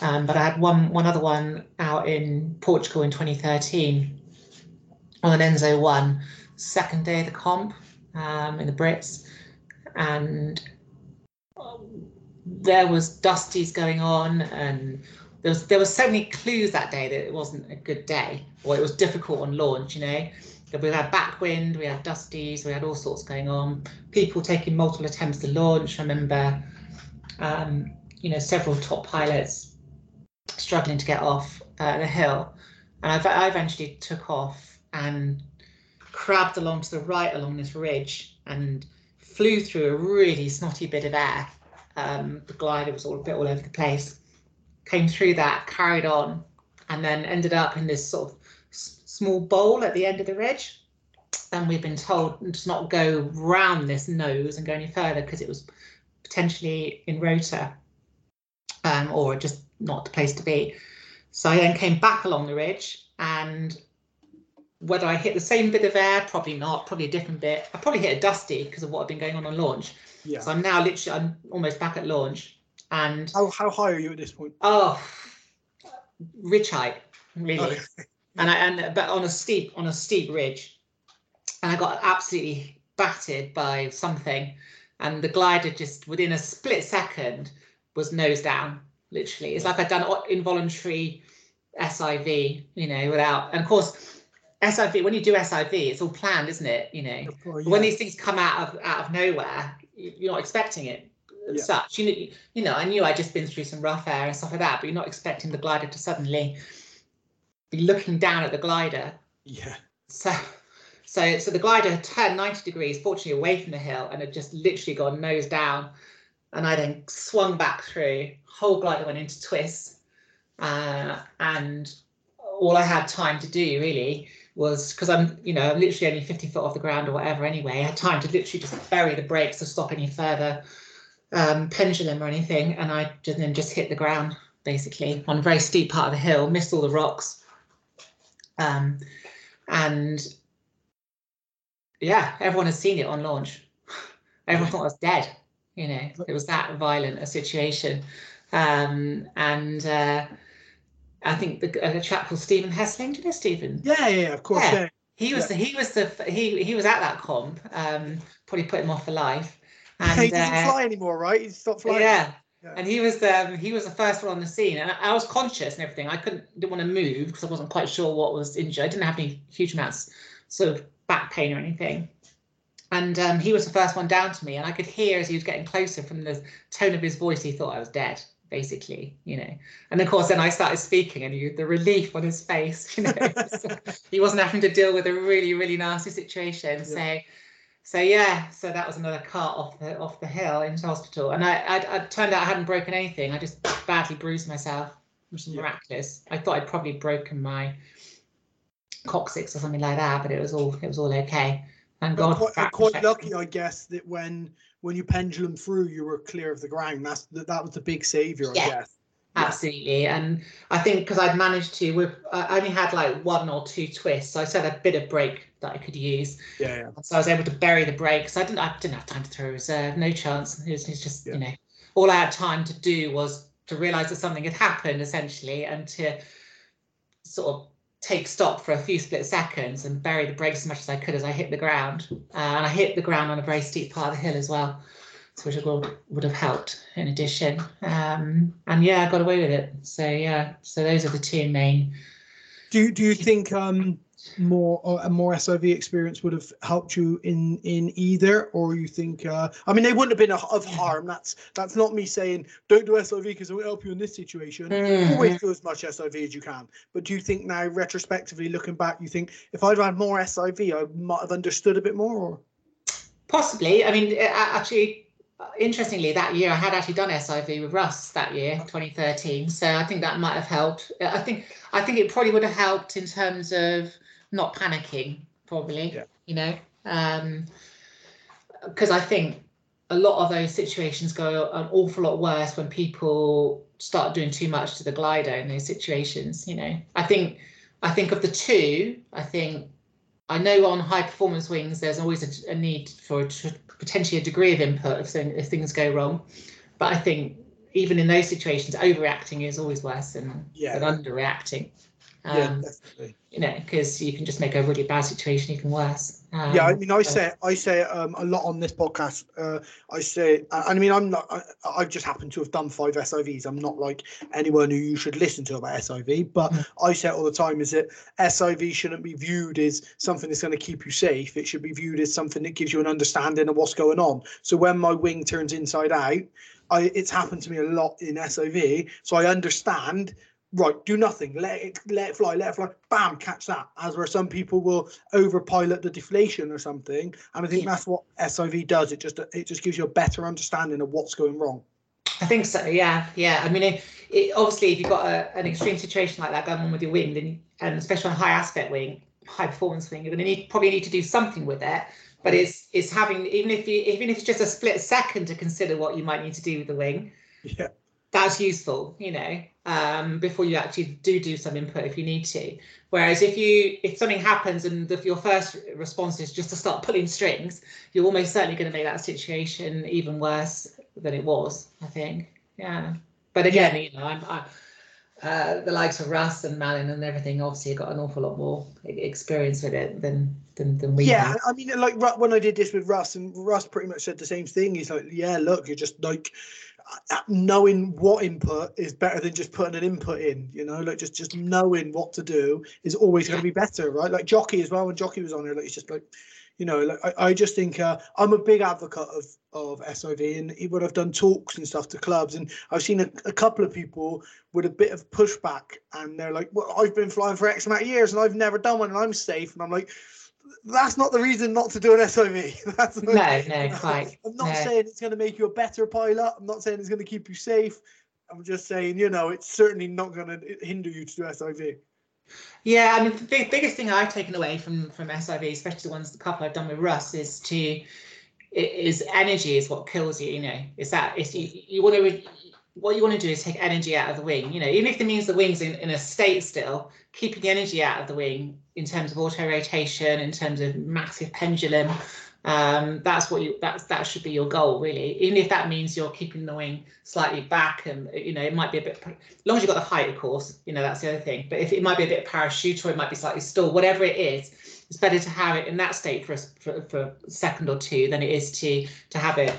Um, but I had one one other one out in Portugal in 2013 on an Enzo one, second day of the comp um, in the Brits, and there was dusties going on, and there was there was so many clues that day that it wasn't a good day, or it was difficult on launch. You know, we had backwind, we had dusties, we had all sorts going on. People taking multiple attempts to launch. I remember, um, you know, several top pilots struggling to get off uh, the hill. And I, I eventually took off and crabbed along to the right along this ridge and flew through a really snotty bit of air. Um, the glider was all a bit all over the place. Came through that, carried on, and then ended up in this sort of small bowl at the end of the ridge. And we've been told to not go round this nose and go any further because it was potentially in rotor um, or just not the place to be. So I then came back along the ridge and whether I hit the same bit of air, probably not, probably a different bit. I probably hit a dusty because of what had been going on on launch. Yeah. So I'm now literally, I'm almost back at launch. And how, how high are you at this point? Oh, ridge height, really. And I and but on a steep on a steep ridge, and I got absolutely battered by something, and the glider just within a split second was nose down literally. It's like I'd done involuntary SIV, you know, without, and of course, SIV, when you do SIV, it's all planned, isn't it? You know, yeah. when these things come out of out of nowhere, you're not expecting it yeah. such. You know, you know, I knew I'd just been through some rough air and stuff like that, but you're not expecting the glider to suddenly be looking down at the glider. Yeah. So so so the glider had turned 90 degrees, fortunately away from the hill, and had just literally gone nose down and I then swung back through. Whole glider went into twists, uh, and all I had time to do really was because I'm, you know, I'm literally only 50 foot off the ground or whatever anyway. I had time to literally just bury the brakes to stop any further um, pendulum or anything, and I just, then just hit the ground basically on a very steep part of the hill, missed all the rocks, um, and yeah, everyone has seen it on launch. Everyone thought I was dead you know it was that violent a situation. Um, and uh, i think the, a chap called stephen hessling do you know stephen? Yeah yeah of course yeah, yeah. he was yeah. the he was the he he was at that comp um, probably put him off for life. And he doesn't uh, fly anymore right? He stopped flying. Yeah yeah. And he was um, he was the first one on the scene, and I, I was conscious and everything. I couldn't didn't want to move because I wasn't quite sure what was injured. I didn't have any huge amounts sort of back pain or anything and um, he was the first one down to me and i could hear as he was getting closer from the tone of his voice he thought i was dead basically you know and of course then i started speaking and you, the relief on his face you know he wasn't having to deal with a really really nasty situation yeah. so so yeah so that was another cart off the off the hill into hospital and i i, I turned out i hadn't broken anything i just badly bruised myself which was yeah. miraculous i thought i'd probably broken my coccyx or something like that but it was all it was all okay Thank God. Quite, quite lucky, I guess, that when when you pendulum through, you were clear of the ground. That's that, that was the big savior, yeah. I guess. Absolutely, and I think because I'd managed to, with I only had like one or two twists, so I said a bit of brake that I could use. Yeah, yeah. So I was able to bury the brakes. I didn't, I didn't have time to throw a reserve, no chance. It was, it was just, yeah. you know, all I had time to do was to realise that something had happened essentially, and to sort of take stock for a few split seconds and bury the brakes as much as I could as I hit the ground. Uh, and I hit the ground on a very steep part of the hill as well, so which would, would have helped in addition. Um, and yeah, I got away with it. So yeah, so those are the two main. Do do you think um, more a more SIV experience would have helped you in in either, or you think? Uh, I mean, they wouldn't have been of harm. That's that's not me saying don't do SIV because it will help you in this situation. Mm. Always do as much SIV as you can. But do you think now, retrospectively looking back, you think if I'd had more SIV, I might have understood a bit more? Or? Possibly. I mean, actually, interestingly, that year I had actually done SIV with Russ that year, 2013. So I think that might have helped. I think I think it probably would have helped in terms of not panicking, probably. Yeah. You know, because um, I think a lot of those situations go an awful lot worse when people start doing too much to the glider in those situations. You know, I think I think of the two, I think I know on high performance wings there's always a, a need for a, potentially a degree of input if, if things go wrong, but I think even in those situations, overreacting is always worse than, yeah. than underreacting. Um, yeah, definitely. You know, because you can just make a really bad situation even worse. Um, yeah, I mean, I say I say um, a lot on this podcast. Uh, I say, and I mean, I'm not. I, I've just happened to have done five SIVs. I'm not like anyone who you should listen to about SIV, but mm. I say it all the time: is that SIV shouldn't be viewed as something that's going to keep you safe. It should be viewed as something that gives you an understanding of what's going on. So when my wing turns inside out, I, it's happened to me a lot in SIV, so I understand right, do nothing, let it let it fly, let it fly, bam, catch that. As where some people will overpilot the deflation or something, and I think yeah. that's what SIV does. It just it just gives you a better understanding of what's going wrong. I think so. Yeah, yeah. I mean, it, it, obviously, if you've got a, an extreme situation like that going on with your wing, then and especially on high aspect wing, high performance wing, you're going to need probably need to do something with it. But it's it's having even if you even if it's just a split second to consider what you might need to do with the wing. Yeah that's useful, you know, um, before you actually do do some input if you need to. Whereas if you if something happens and the, your first response is just to start pulling strings, you're almost certainly going to make that situation even worse than it was. I think, yeah. But again, yeah. you know, I'm. I, uh, the likes of Russ and Malin and everything obviously got an awful lot more experience with it than than, than we yeah have. i mean like when i did this with russ and russ pretty much said the same thing he's like yeah look you're just like knowing what input is better than just putting an input in you know like just just knowing what to do is always going to be better right? Like Jocky as well when Jocky was on here like it's just like you know like i, I just think uh, i'm a big advocate of of siv and when i've done talks and stuff to clubs and i've seen a, a couple of people with a bit of pushback and they're like well i've been flying for x amount of years and i've never done one and i'm safe and i'm like that's not the reason not to do an SIV. That's no, no, quite. I'm not no. saying it's going to make you a better pilot. I'm not saying it's going to keep you safe. I'm just saying, you know, it's certainly not going to hinder you to do SIV. Yeah, I mean, the big, biggest thing I've taken away from from SIV, especially the ones the couple I've done with Russ, is to is energy is what kills you. You know, is that it's you, you want to what you want to do is take energy out of the wing. You know, even if it means the wing's in, in a state still, keeping the energy out of the wing in terms of auto rotation, in terms of massive pendulum, um, that's what you that's that should be your goal really. Even if that means you're keeping the wing slightly back, and you know it might be a bit. As long as you've got the height, of course, you know that's the other thing. But if it might be a bit parachute or it might be slightly stalled, whatever it is, it's better to have it in that state for a, for, for a second or two than it is to to have it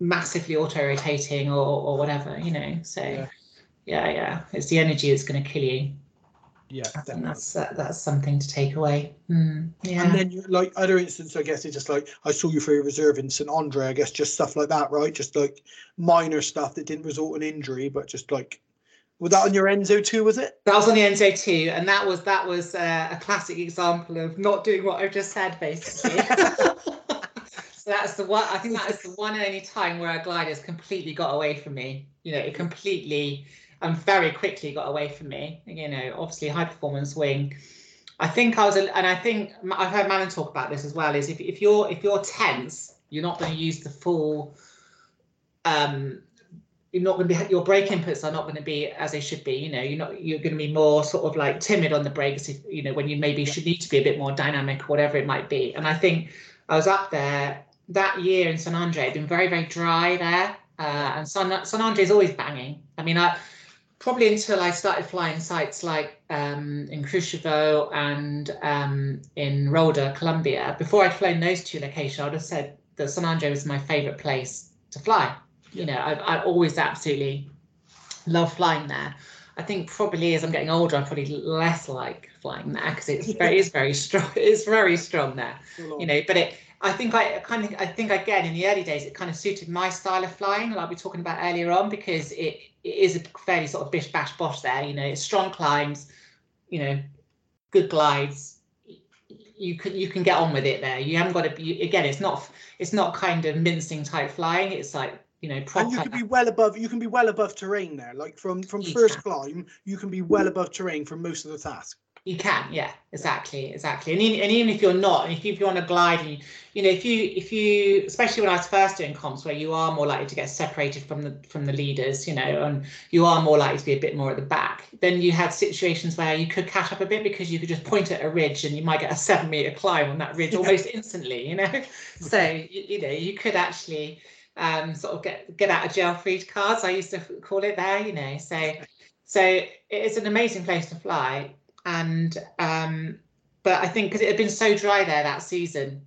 massively auto rotating or, or whatever, you know. So yeah. yeah, yeah, it's the energy that's going to kill you. Yeah, I think that's that, that's something to take away. Mm, yeah. And then you like other instances, I guess it's just like I saw you for your reserve in St Andre. I guess just stuff like that, right? Just like minor stuff that didn't result in injury, but just like was that on your Enzo 2? Was it? That was on the Enzo 2, and that was that was uh, a classic example of not doing what I've just said, basically. So that's the one. I think that is the one and only time where a glider has completely got away from me. You know, it completely and very quickly got away from me. You know, obviously high performance wing. I think I was, and I think I've heard Manon talk about this as well. Is if if you're if you're tense, you're not going to use the full. Um, you're not going to be your brake inputs are not going to be as they should be. You know, you're not you're going to be more sort of like timid on the brakes. If you know when you maybe should need to be a bit more dynamic, whatever it might be. And I think I was up there that year in San Andre had been very, very dry there. Uh, and San, St Andre is always banging. I mean, I probably until I started flying sites like um, in Kruševo and um, in Rolda, Colombia. Before I'd flown those two locations, I would have said that San Andre was my favorite place to fly. You know, I, I always absolutely love flying there. I think probably as I'm getting older, I'm probably less like flying there because it's very, it's very strong. It's very strong there, you know. But it I think I kind of I think again in the early days it kind of suited my style of flying, like we were talking about earlier on, because it, it is a fairly sort of bish bash bosh there. You know, it's strong climbs, you know, good glides. you can you can get on with it there. You haven't got to be again. It's not it's not kind of mincing type flying. It's like you know proper. And you can be well above. You can be well above terrain there. Like from from first climb, you can be well above terrain for most of the task. You can, yeah, exactly, exactly. And even, and even if you're not, and if you, if you're on a glide, and you, you know, if you if you, especially when I was first doing comps, where you are more likely to get separated from the from the leaders, you know, and you are more likely to be a bit more at the back, then you had situations where you could catch up a bit because you could just point at a ridge and you might get a seven meter climb on that ridge almost instantly, you know. So you, you know, you could actually um, sort of get get out of jail free cards. I used to call it there, you know. So so it's an amazing place to fly and um but i think because it had been so dry there that season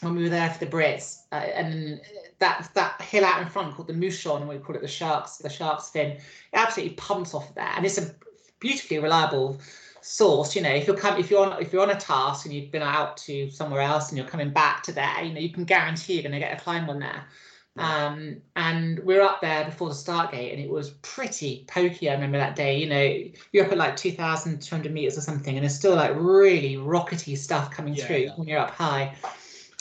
when we were there for the brits uh, and that that hill out in front called the mouchon we call it the sharks the sharks fin it absolutely pumps off there. And it's a beautifully reliable source you know if you're come if you're on if you're on a task and you've been out to somewhere else and you're coming back to there you know you can guarantee you're going to get a climb on there um, and we were up there before the start gate and it was pretty pokey. I remember that day, you know, you're up at like 2,200 meters or something, and it's still like really rockety stuff coming Yeah, through yeah. when you're up high.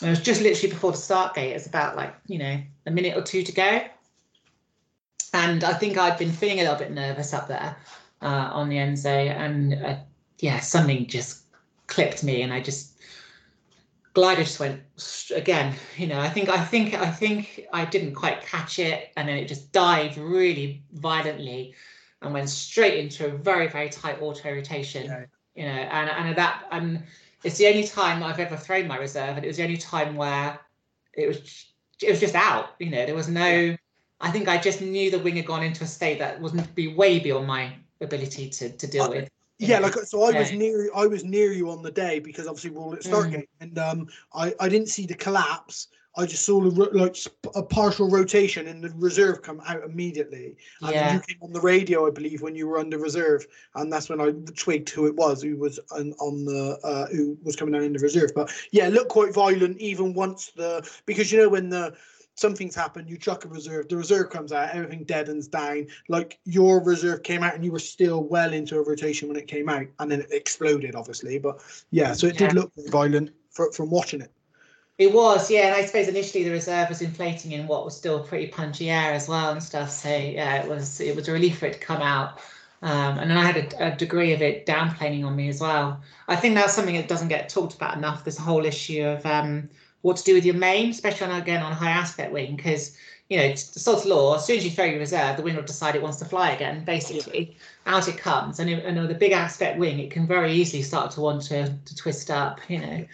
And it was just literally before the start gate. It's about like, you know, a minute or two to go. And I think I'd been feeling a little bit nervous up there uh, on the Enzo. And uh, yeah, something just clipped me and I just glider just went again you know i think i think i think i didn't quite catch it and then it just dived really violently and went straight into a very very tight auto rotation Yeah. you know and and that and it's the only time i've ever thrown my reserve and it was the only time where it was it was just out you know there was no i think i just knew the wing had gone into a state that wasn't be way beyond my ability to to deal with Yeah, like so I was near I was near you on the day because obviously we're all at start gate and um I I didn't see the collapse. I just saw the like a partial rotation and the reserve come out immediately. And yeah you came on the radio, I believe, when you were under reserve, and that's when I twigged who it was who was on, on the uh, who was coming down in the reserve. But yeah, it looked quite violent even once the because you know when the something's happened, you chuck a reserve, the reserve comes out, everything deadens down. Like your reserve came out and you were still well into a rotation when it came out, and then it exploded, obviously. But yeah, so it did look violent for, from watching it. It was, yeah, and I suppose initially the reserve was inflating in what was still pretty punchy air as well and stuff. So yeah, it was it was a relief for it to come out. Um, and then I had a, a degree of it downplaning on me as well. I think that's something that doesn't get talked about enough. This whole issue of um, what to do with your main, especially on again on a high aspect wing, because you know sod's law. As soon as you throw your reserve, the wing will decide it wants to fly again. Basically, out it comes, and, it, and with a big aspect wing, it can very easily start to want to to twist up. You know,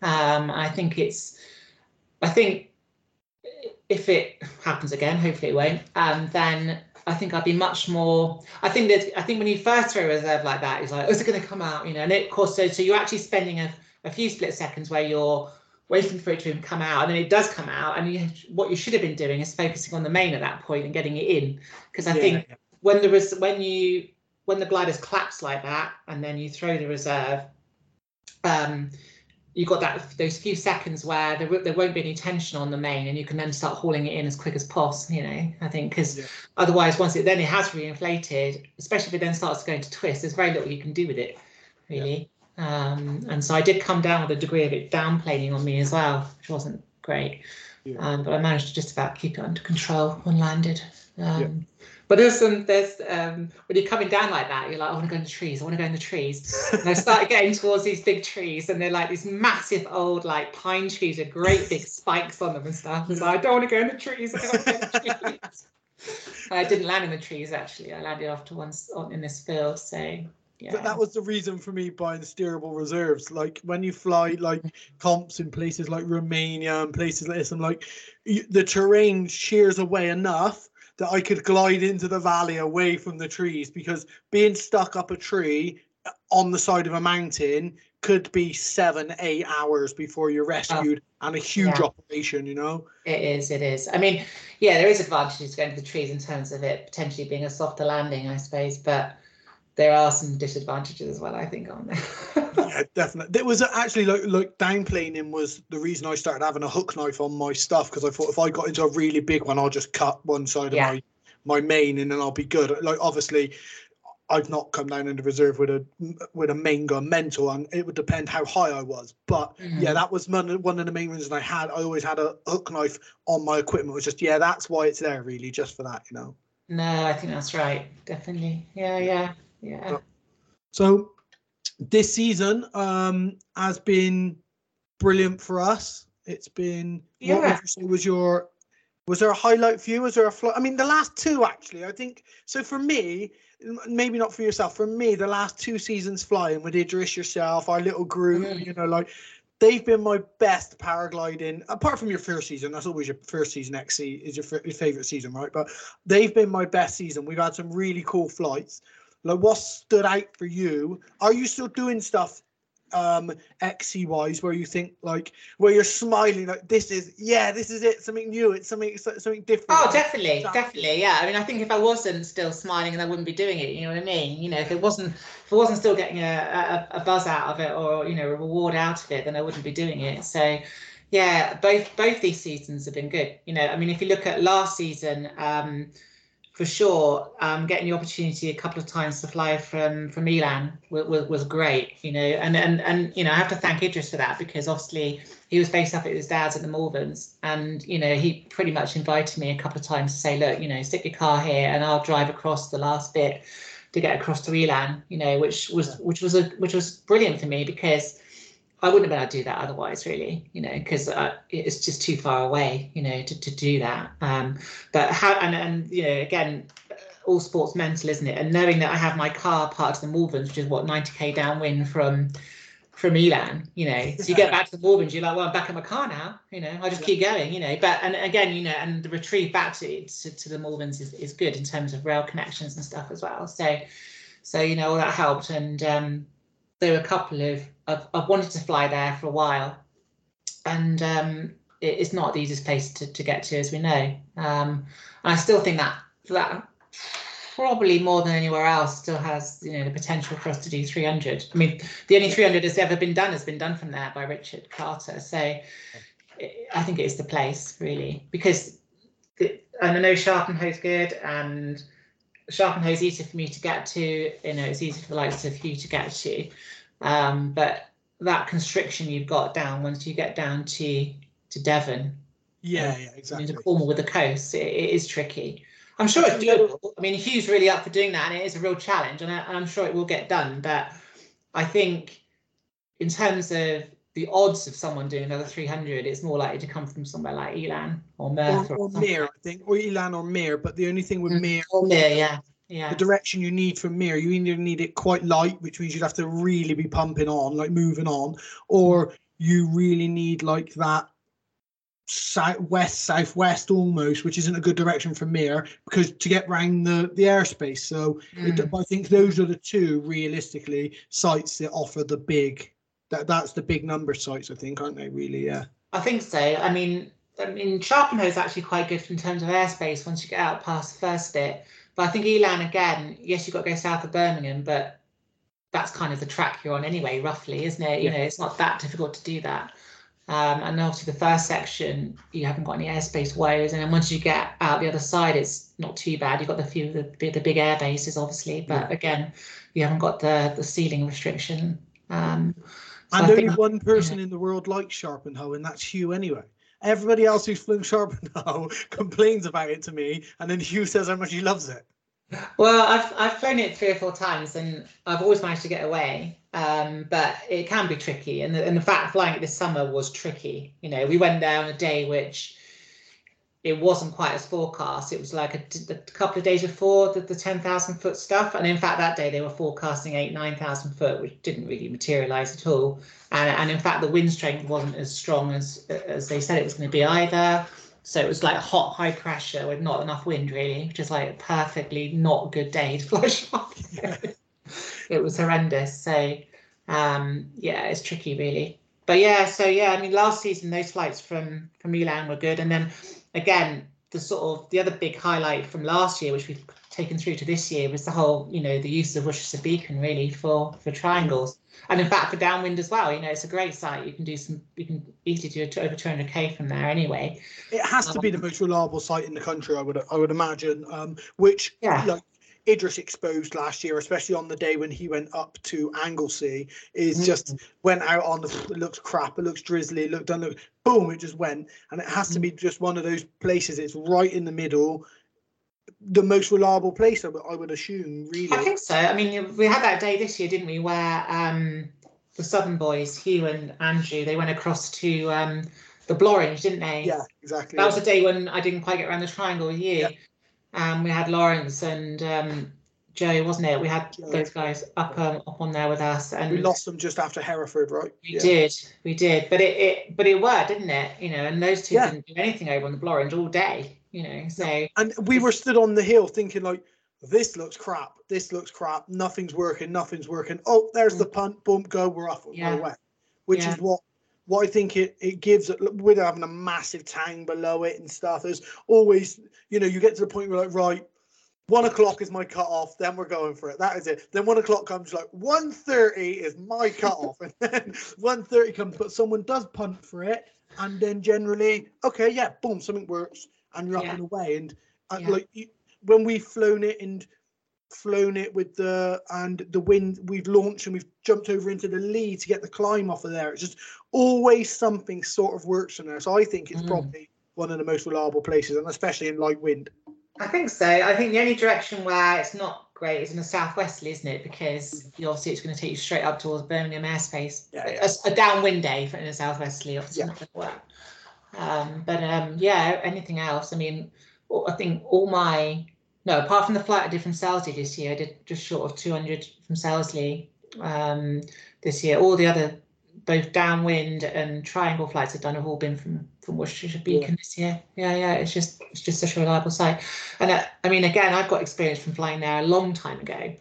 um, I think it's, I think if it happens again, hopefully it won't, um, then I think I'd be much more. I think that I think when you first throw a reserve like that, it's like, oh, is it going to come out? You know, and it, of course, so so you're actually spending a, a few split seconds where you're waiting for it to come out, and then it does come out, and you, what you should have been doing is focusing on the main at that point and getting it in, because I Yeah, think yeah. when the res- when you when the gliders collapse like that and then you throw the reserve um you got that those few seconds where there, there won't be any tension on the main and you can then start hauling it in as quick as possible you know i think because Yeah. otherwise once it then it has reinflated especially if it then starts going to twist there's very little you can do with it really um and so i did come down with a degree of it downplaning on me as well which wasn't great Yeah. um, but i managed to just about keep it under control when landed um but there's some there's um when you're coming down like that, you're like, I want to go in the trees, I want to go in the trees. And I started getting towards these big trees, and they're like these massive old like pine trees with great big spikes on them and stuff. And so I don't want to go in the trees. I don't want to go in the trees. I didn't land in the trees actually. I landed off to once on in this field. So yeah. But that was the reason for me buying steerable reserves. Like when you fly like comps in places like Romania and places like this, I'm like, you, the terrain shears away enough that I could glide into the valley away from the trees because being stuck up a tree uh, on the side of a mountain could be seven, eight hours before you're rescued and a huge Yeah. operation, you know? It is, it is. I mean, yeah, there is advantages going to the trees in terms of it potentially being a softer landing, I suppose, but there are some disadvantages as well, I think, on there. yeah, definitely. There was actually like like downplaning was the reason I started having a hook knife on my stuff because I thought if I got into a really big one, I'll just cut one side Yeah. of my my main and then I'll be good. Like obviously, I've not come down into reserve with a with a main gun mental, and it would depend how high I was. But mm. yeah, that was one, one of the main reasons I had. I always had a hook knife on my equipment. It was just yeah, that's why it's there really, just for that, you know. No, I think that's right. Definitely. Yeah, yeah, yeah. So this season um has been brilliant for us. It's been yeah. what would you say was your was there a highlight for you? Was there a fl- I mean, the last two actually. I think so. For me, maybe not for yourself. For me, the last two seasons flying with Idris yourself, our little group, mm-hmm. you know, like they've been my best paragliding. Apart from your first season, that's always your first season. XC is your, f- your favorite season, right? But they've been my best season. We've had some really cool flights. Like, what stood out for you? Are you still doing stuff um XC wise where you think like where you're smiling like this is yeah this is it something new it's something something different? Oh definitely definitely yeah. I mean i think if i wasn't still smiling and i wouldn't be doing it you know what i mean? You know if it wasn't if i wasn't still getting a, a, a buzz out of it or you know a reward out of it then i wouldn't be doing it. So yeah both both these seasons have been good you know. I mean if you look at last season um for sure, um, getting the opportunity a couple of times to fly from from Elan was, was great, you know, and and and you know I have to thank Idris for that because obviously he was based up at his dad's at the Malverns, and you know he pretty much invited me a couple of times to say, look, you know, stick your car here and I'll drive across the last bit to get across to Elan, you know, which was which was a which was brilliant for me because I wouldn't have been able to do that otherwise, really, you know, because uh, it's just too far away, you know, to, to do that. Um, but how, and, and, you know, again, all sports mental, isn't it? And knowing that I have my car parked in the Malverns, which is what, 90k downwind from from Elan, you know, so you get back to the Malverns, you're like, well, I'm back in my car now, you know, I just keep going, you know, but, and again, you know, and the retrieve back to, to, to the Malverns is, is good in terms of rail connections and stuff as well. So, so, you know, all that helped. And, um, there were a couple of I've, I've wanted to fly there for a while, and um, it, it's not the easiest place to, to get to, as we know. Um, and I still think that that probably more than anywhere else still has you know the potential for us to do 300. I mean, the only 300 that's ever been done has been done from there by Richard Carter. So I think it is the place really because it, and I know Sharpenhoe's good and Sharpenhoe's easy for me to get to. You know, it's easy for the likes of you to get to. Um, but that constriction you've got down once you get down to to Devon. Yeah, yeah, exactly. Into Cornwall with the coast, it, it is tricky. I'm sure it's doable. I mean, Hugh's really up for doing that, and it is a real challenge, and, I, and I'm sure it will get done. But I think, in terms of the odds of someone doing another 300, it's more likely to come from somewhere like Elan or Merthyr or, or, or Mere, I think, or Elan or Mere. But the only thing with mm, Mere, or Mere, yeah, yeah. the direction you need from Mere, you either need it quite light, which means you'd have to really be pumping on, like moving on, or you really need like that southwest southwest almost which isn't a good direction for Mere because to get around the the airspace. So mm. it, i think those are the two realistically sites that offer the big that that's the big number sites i think aren't they really? Yeah. I think so. I mean i mean Sharpenhoe is actually quite good in terms of airspace once you get out past the first bit but I think Elan again, yes, you've got to go south of Birmingham, but that's kind of the track you're on anyway, roughly, isn't it? You yeah. know, it's not that difficult to do that. Um, and obviously the first section, you haven't got any airspace woes. And then once you get out the other side, it's not too bad. You've got the few the, the big air bases, obviously, but yeah. again, you haven't got the the ceiling restriction. Um, so and only one person in the world likes Sharpenhoe, and that's Hugh anyway. Everybody else who's flown Sharpenhoe complains about it to me, and then Hugh says how much he loves it. Well, I've I've flown it three or four times, and I've always managed to get away. Um, but it can be tricky, and the, and the fact flying it this summer was tricky. You know, we went there on a day which it wasn't quite as forecast. It was like a, a couple of days before the, the 10,000 foot stuff. And in fact, that day they were forecasting eight, 9,000 foot, which didn't really materialize at all. And, and in fact, the wind strength wasn't as strong as, as they said it was going to be either. So it was like hot, high pressure with not enough wind, really, which is like a perfectly not good day to fly shark. it was horrendous. So, um, yeah, it's tricky, really. But yeah, so yeah, I mean, last season those flights from from Elan were good, and then again, the sort of the other big highlight from last year, which we've taken through to this year, was the whole, you know, the use of Worcester Beacon really for for triangles, and in fact for downwind as well. You know, it's a great site. You can do some, you can easily do over 200k from there anyway. It has to be the most reliable site in the country, I would I would imagine. Um, which yeah. like Idris exposed last year, especially on the day when he went up to Anglesey, is mm-hmm. just went out on the. It looks crap. It looks drizzly. It looked done. Look, boom! It just went, and it has to be just one of those places. It's right in the middle. The most reliable place, I would assume. Really, I think so. I mean, we had that day this year, didn't we? Where um, the Southern boys, Hugh and Andrew, they went across to um, the Blorenge, didn't they? Yeah, exactly. That was the day when I didn't quite get around the triangle with you. Yeah. Um, we had Lawrence and um, Joe, wasn't it? We had Joe. those guys up um, up on there with us, and we lost them just after Hereford, right? We yeah. did, we did, but it, it but it worked, didn't it? You know, and those two yeah. didn't do anything over on the Blorenge all day. You know, so and we were stood on the hill thinking like, this looks crap, this looks crap, nothing's working, nothing's working. Oh, there's mm. the punt, boom, go, we're off, yeah. we're away. Which yeah. is what what I think it, it gives with having a massive tang below it and stuff. There's always, you know, you get to the point where like, right, one o'clock is my cut off, then we're going for it. That is it. Then one o'clock comes like 1.30 is my cut off. and then 1.30 comes, but someone does punt for it. And then generally, okay, yeah, boom, something works and you're yeah. up and away. And uh, yeah. like when we've flown it and flown it with the and the wind we've launched and we've jumped over into the lee to get the climb off of there. It's just always something sort of works in there. So i think it's mm. probably one of the most reliable places and especially in light wind. I think so. I think the only direction where it's not great is in the southwesterly isn't it? Because obviously it's going to take you straight up towards birmingham airspace. Yeah, yeah. A, a, downwind day for in the southwesterly obviously yeah. not work um, but um, yeah anything else? I mean i think all my no, apart from the flight I did from Selsley this year, I did just short of 200 from Selsley um, this year. All the other, both downwind and triangle flights I've done have all been from from Worcestershire Beacon yeah. this year. Yeah, yeah, it's just it's just such a reliable site. And uh, I mean, again, I've got experience from flying there a long time ago.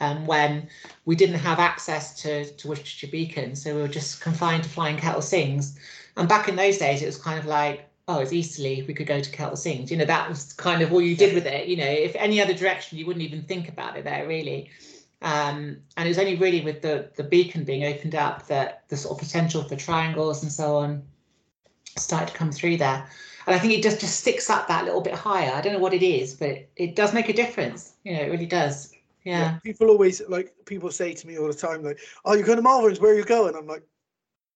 Um, when we didn't have access to, to Worcestershire Beacon, so we were just confined to flying Kettle Sings. And back in those days, it was kind of like, oh, it's Easterley, we could go to Kettle Sings. You know, that was kind of all you did with it. You know, if any other direction, you wouldn't even think about it there, really. Um, and it was only really with the, the beacon being opened up that the sort of potential for triangles and so on started to come through there. And I think it just, just sticks up that little bit higher. I don't know what it is, but it, it does make a difference. You know, it really does. Yeah. yeah. People always like people say to me all the time, like, "Oh, you're going to Malverns? Where are you going?" I'm like,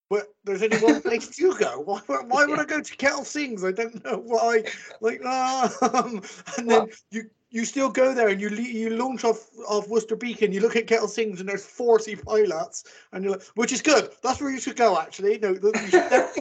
but there's only one place to go. Why, why would I go to Kettle Sings? I don't know why. Like, um, and then you you still go there and you you launch off off Worcester Beacon. You look at Kettle Sings and there's 40 pilots, and you're like, which is good. That's where you should go. Actually, no,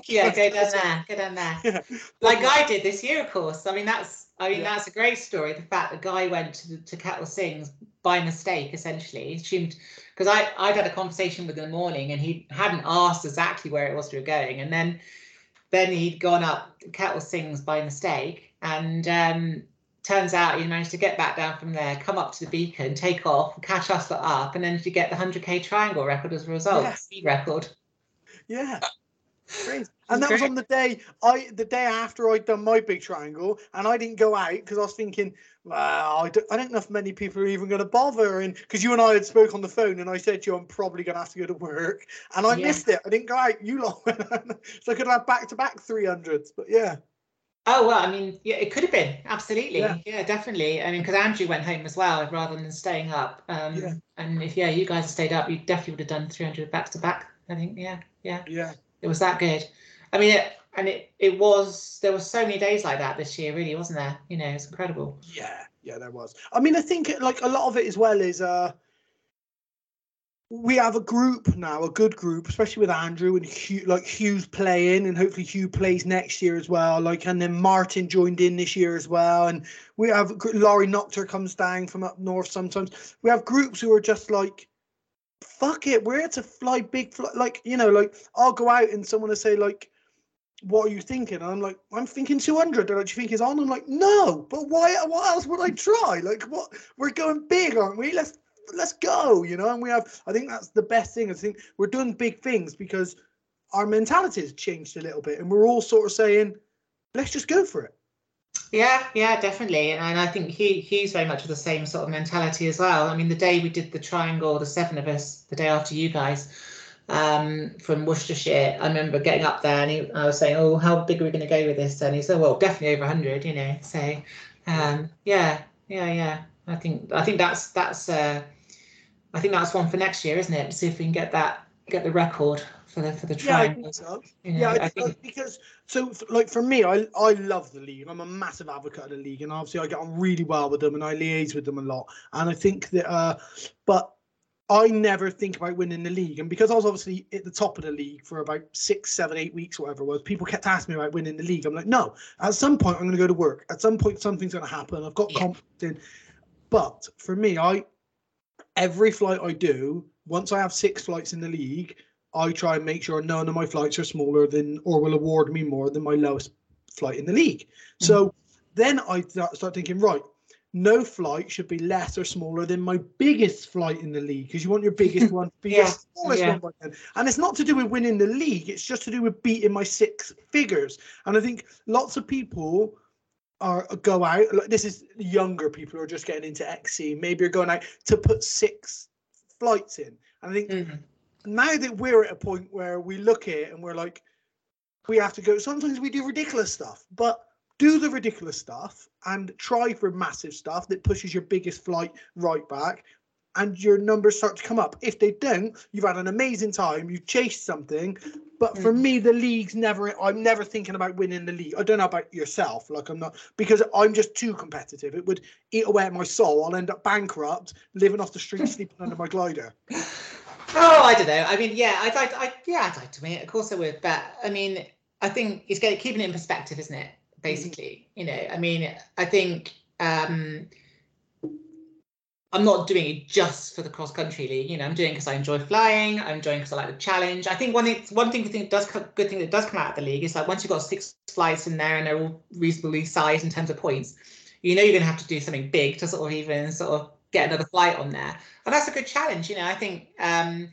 yeah, go down there, go down there. Yeah. Like I did this year, of course. I mean, that's I mean yeah. that's a great story. The fact the guy went to to Kettle Sings by mistake, essentially, he assumed because I I'd had a conversation with him in the morning and he hadn't asked exactly where it was we were going, and then then he'd gone up Kettle Sings by mistake, and um, turns out he managed to get back down from there, come up to the beacon, take off, catch us up, and then to get the 100k triangle record as a result, yeah. speed record. Yeah. Crazy. And that was on the day I the day after I'd done my big triangle, and I didn't go out because I was thinking, well, I don't, I don't know if many people are even going to bother. And because you and I had spoke on the phone, and I said to you, I'm probably going to have to go to work, and I yeah. missed it. I didn't go out. You lot went so I could have back to back 300s. But yeah. Oh well, I mean, yeah, it could have been absolutely, yeah, yeah definitely. I mean, because Andrew went home as well rather than staying up. Um, yeah. And if yeah, you guys had stayed up, you definitely would have done 300 back to back. I think, yeah, yeah, yeah. It was that good. I mean, it, and it it was there were so many days like that this year, really, wasn't there? You know, it's incredible. Yeah, yeah, there was. I mean, I think like a lot of it as well is uh we have a group now, a good group, especially with Andrew and Hugh, like Hugh's playing, and hopefully Hugh plays next year as well. Like, and then Martin joined in this year as well, and we have Laurie Noctor comes down from up north sometimes. We have groups who are just like, fuck it, we're here to fly big, fly, like you know, like I'll go out and someone will say like, what are you thinking? And I'm like, I'm thinking 200. They're like, do you think it's on? I'm like, no, but why? What else would I try? Like, what? We're going big, aren't we? Let's let's go, you know. And we have, I think that's the best thing. I think we're doing big things because our mentality has changed a little bit, and we're all sort of saying, let's just go for it. Yeah, yeah, definitely. And I think he he's very much of the same sort of mentality as well. I mean, the day we did the triangle, the seven of us, the day after you guys, um, from Worcestershire. I remember getting up there and he, I was saying, "Oh, how big are we going to go with this?" And he said, "Well, definitely over 100," you know. So, um, yeah, yeah, yeah. I think I think that's that's uh, I think that's one for next year, isn't it? To See if we can get that get the record for the for the triangle. Yeah, I think so. You know, yeah, I think- because so like for me, I I love the league. I'm a massive advocate of the league, and obviously I get on really well with them, and I liaise with them a lot. And I think that, uh, but I never think about winning the league, and because I was obviously at the top of the league for about six, seven, eight weeks, whatever it was, people kept asking me about winning the league. I'm like, no. At some point, I'm going to go to work. At some point, something's going to happen. I've got Yeah. confidence in. But for me, I every flight I do, once I have six flights in the league, I try and make sure none of my flights are smaller than or will award me more than my lowest flight in the league. Mm-hmm. So then I start thinking, right, no flight should be less or smaller than my biggest flight in the league because you want your biggest one to be your smallest yeah. one. by then. And it's not to do with winning the league, it's just to do with beating my six figures. And I think lots of people are go out like this is younger people who are just getting into XC. Maybe you're going out to put six flights in. And I think Mhm. now that we're at a point where we look at it and we're like, we have to go. Sometimes we do ridiculous stuff, but do the ridiculous stuff and try for massive stuff that pushes your biggest flight right back, and your numbers start to come up. If they don't, you've had an amazing time. You've chased something. But for mm. me, the league's never. I'm never thinking about winning the league. I don't know about yourself. Like I'm not because I'm just too competitive. It would eat away at my soul. I'll end up bankrupt, living off the street, sleeping under my glider. Oh, I don't know. I mean, yeah, I'd like, I yeah, I'd like to win it. Of course, I would. But I mean, I think it's getting keeping it in perspective, isn't it? Basically, you know, I mean, I think um, I'm not doing it just for the cross country league. You know, I'm doing because I enjoy flying. I'm doing because I like the challenge. I think one thing, one thing, thing that does good thing that does come out of the league is like once you've got six flights in there and they're all reasonably sized in terms of points, you know, you're going to have to do something big to sort of even sort of get another flight on there, and that's a good challenge. You know, I think. Um,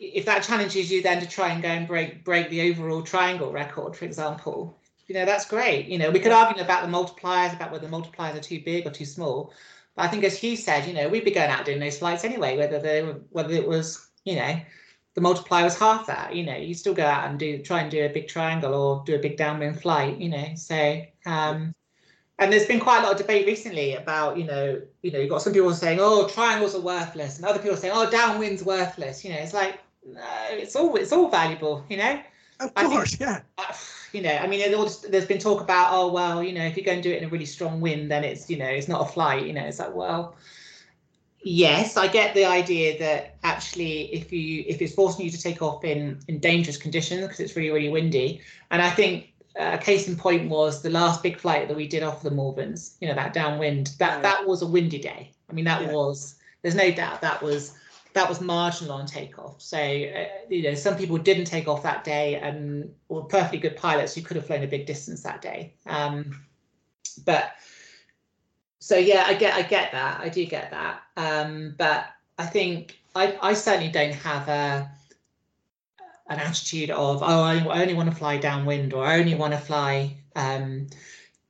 if that challenges you then to try and go and break break the overall triangle record, for example, you know that's great. You know we could argue about the multipliers, about whether the multipliers are too big or too small, but I think as Hugh said, you know we'd be going out doing those flights anyway, whether they were, whether it was you know the multiplier was half that. You know you still go out and do try and do a big triangle or do a big downwind flight. You know so. Um, and there's been quite a lot of debate recently about, you know, you know, you've got some people saying, oh, triangles are worthless, and other people saying, oh, downwind's worthless. You know, it's like, no, it's all it's all valuable, you know. Of I think- course, yeah. Uh, You know, I mean, it all just- there's been talk about, oh well, you know, if you go and do it in a really strong wind, then it's, you know, it's not a flight. You know, it's like, well, yes, I get the idea that actually, if you if it's forcing you to take off in in dangerous conditions because it's really really windy, and I think uh, a case in point was the last big flight that we did off the Malverns. You know, that downwind. That that was a windy day. I mean, that Yeah. was. There's no doubt that was that was marginal on takeoff. So uh, you know, some people didn't take off that day and were perfectly good pilots who could have flown a big distance that day. Um, but so yeah, I get I get that. I do get that. Um, but I think I I certainly don't have a an attitude of oh I, only want to fly downwind or I only want to fly um,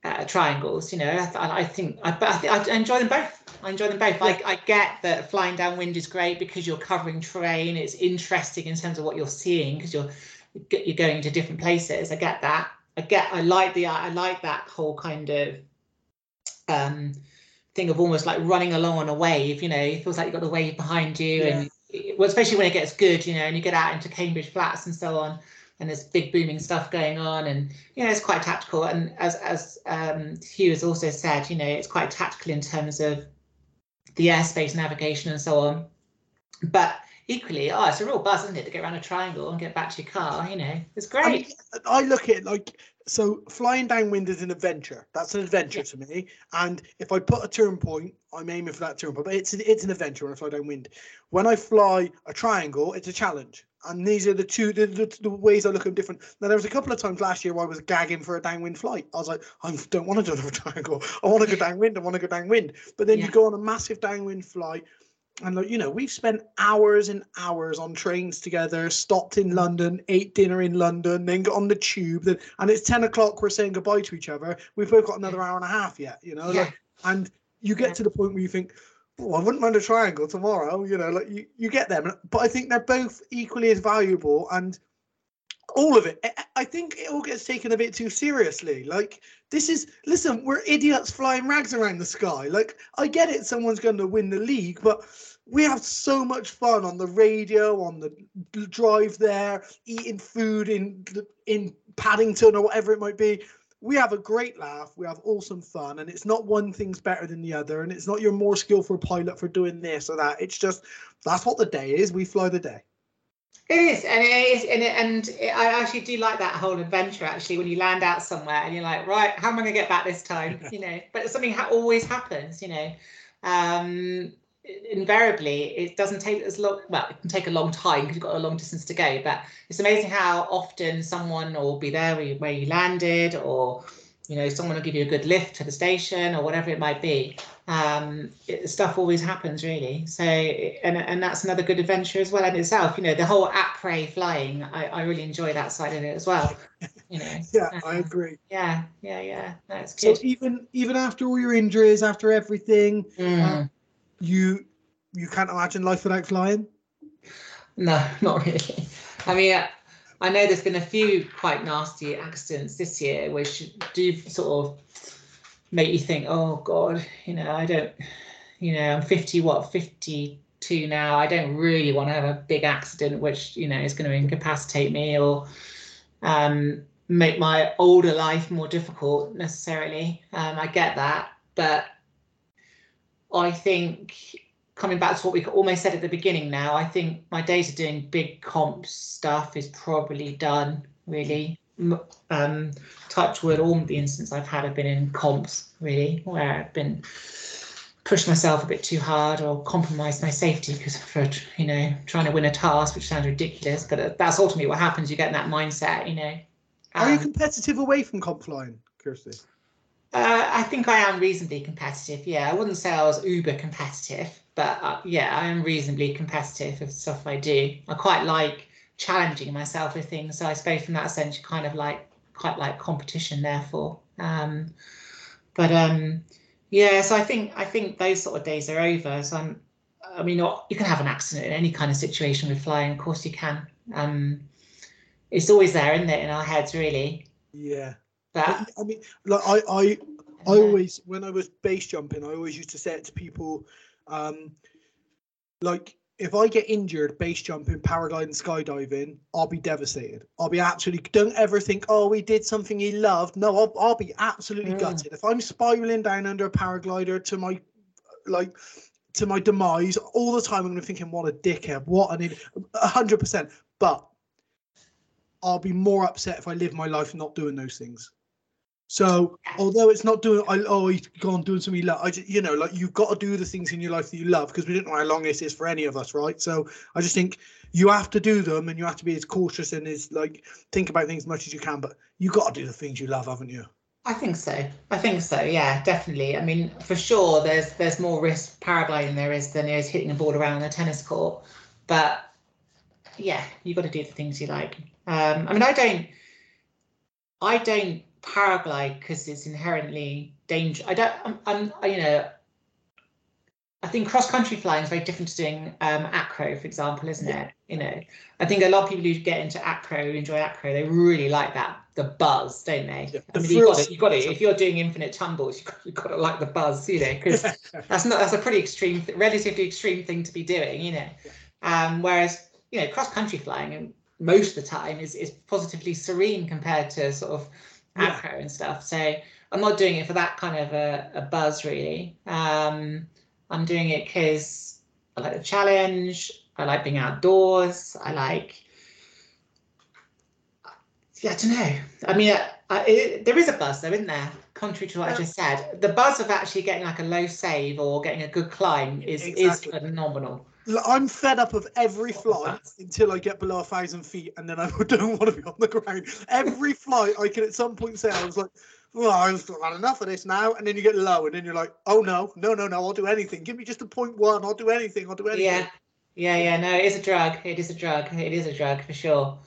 uh, triangles. You know, I, I think I, I, think I enjoy them both. I enjoy them both. I, I get that flying downwind is great because you're covering terrain. It's interesting in terms of what you're seeing because you're you're going to different places. I get that. I get. I like the. I like that whole kind of um thing of almost like running along on a wave. You know, it feels like you've got the wave behind you, and well, especially when it gets good. You know, and you get out into Cambridge Flats and so on and there's big booming stuff going on and you know it's quite tactical and as as um, Hugh has also said you know it's quite tactical in terms of the airspace navigation and so on. But equally oh it's a real buzz isn't it to get around a triangle and get back to your car you know it's great I, mean, I look at it like so flying downwind is an adventure. That's an adventure to me. And if I put a turn point, I'm aiming for that turn point. But it's an, it's an adventure when I fly downwind. When I fly a triangle, it's a challenge. And these are the two the, the, the ways I look at them different. Now there was a couple of times last year where I was gagging for a downwind flight. I was like, I don't want to do another triangle. I want to go downwind. I want to go downwind. But then Yeah. you go on a massive downwind flight and like you know we've spent hours and hours on trains together stopped in london ate dinner in london then got on the tube then, and it's 10 o'clock we're saying goodbye to each other we've both got another hour and a half yet you know Yeah. like and you get Yeah. to the point where you think oh, i wouldn't mind a triangle tomorrow you know like you, you get them but i think they're both equally as valuable and all of it. I think it all gets taken a bit too seriously. Like this is listen, we're idiots flying rags around the sky. Like I get it, someone's going to win the league, but we have so much fun on the radio, on the drive there, eating food in in Paddington or whatever it might be. We have a great laugh. We have awesome fun, and it's not one thing's better than the other, and it's not you're more skillful pilot for doing this or that. It's just that's what the day is. We fly the day. It is, and it is, and, it, and it, I actually do like that whole adventure. Actually, when you land out somewhere and you're like, right, how am I going to get back this time? You know, but something ha- always happens. You know, um, invariably it doesn't take as long. Well, it can take a long time because you've got a long distance to go. But it's amazing how often someone will be there where you, where you landed, or you know, someone will give you a good lift to the station or whatever it might be um, it, stuff always happens really. So, and, and that's another good adventure as well in itself. You know, the whole après flying, I, I really enjoy that side of it as well. You know. yeah, uh, I agree. Yeah, yeah, yeah. That's good. So even even after all your injuries, after everything, mm. uh, you you can't imagine life without flying. No, not really. I mean. I know there's been a few quite nasty accidents this year, which do sort of make you think, oh God, you know, I don't, you know, I'm 50, what, 52 now. I don't really want to have a big accident, which, you know, is going to incapacitate me or um, make my older life more difficult necessarily. Um, I get that. But I think coming back to what we almost said at the beginning now, I think my days of doing big comp stuff is probably done really um, touch wood, all the instances I've had have been in comps, really, where I've been pushed myself a bit too hard or compromised my safety because for you know trying to win a task, which sounds ridiculous, but that's ultimately what happens. You get in that mindset, you know. Um, Are you um, competitive away from comp flying, Kirsty? Uh, I think I am reasonably competitive. Yeah, I wouldn't say I was uber competitive, but uh, yeah, I am reasonably competitive with stuff I do. I quite like challenging myself with things. So I suppose from that sense, you kind of like quite like competition, therefore. Um, but um, yeah, so I think I think those sort of days are over. So I'm, I mean, you can have an accident in any kind of situation with flying. Of course, you can. Um, it's always there, isn't it, in our heads, really? Yeah. But I mean, like I, I, I always when I was base jumping, I always used to say it to people, um, like if I get injured base jumping, paragliding, skydiving, I'll be devastated. I'll be absolutely. Don't ever think, oh, we did something he loved. No, I'll, I'll be absolutely mm. gutted if I'm spiraling down under a paraglider to my, like, to my demise all the time. I'm going to be thinking, what a dickhead, what an, hundred percent. But I'll be more upset if I live my life not doing those things. So although it's not doing, I, oh, he's gone doing something you love. I just, you know, like you've got to do the things in your life that you love because we don't know how long this is for any of us, right? So I just think you have to do them and you have to be as cautious and as like think about things as much as you can. But you've got to do the things you love, haven't you? I think so. I think so. Yeah, definitely. I mean, for sure, there's there's more risk paragliding there is than there is hitting a ball around a tennis court. But yeah, you've got to do the things you like. Um, I mean, I don't, I don't paraglide because it's inherently dangerous. I don't, I'm, I'm, you know, I think cross country flying is very different to doing um, acro, for example, isn't it? You know, I think a lot of people who get into acro, enjoy acro, they really like that the buzz, don't they? Yeah, I mean, you got it. You got it. If you're doing infinite tumbles, you got, you got to like the buzz, you know, because that's not that's a pretty extreme, relatively extreme thing to be doing, you know. Um, whereas you know, cross country flying, and most of the time is is positively serene compared to sort of yeah. and stuff. So I'm not doing it for that kind of a, a buzz really. Um, I'm doing it because I like the challenge. I like being outdoors. I like. Yeah, I don't know. I mean, uh, it, there is a buzz though, isn't there? Contrary to what yeah. I just said, the buzz of actually getting like a low save or getting a good climb is exactly. is phenomenal. I'm fed up of every flight until I get below a thousand feet, and then I don't want to be on the ground. Every flight, I can at some point say, I was like, "Well, I've had enough of this now," and then you get low, and then you're like, "Oh no, no, no, no! I'll do anything. Give me just a point one. I'll do anything. I'll do anything." Yeah, yeah, yeah. No, it is a drug. It is a drug. It is a drug for sure.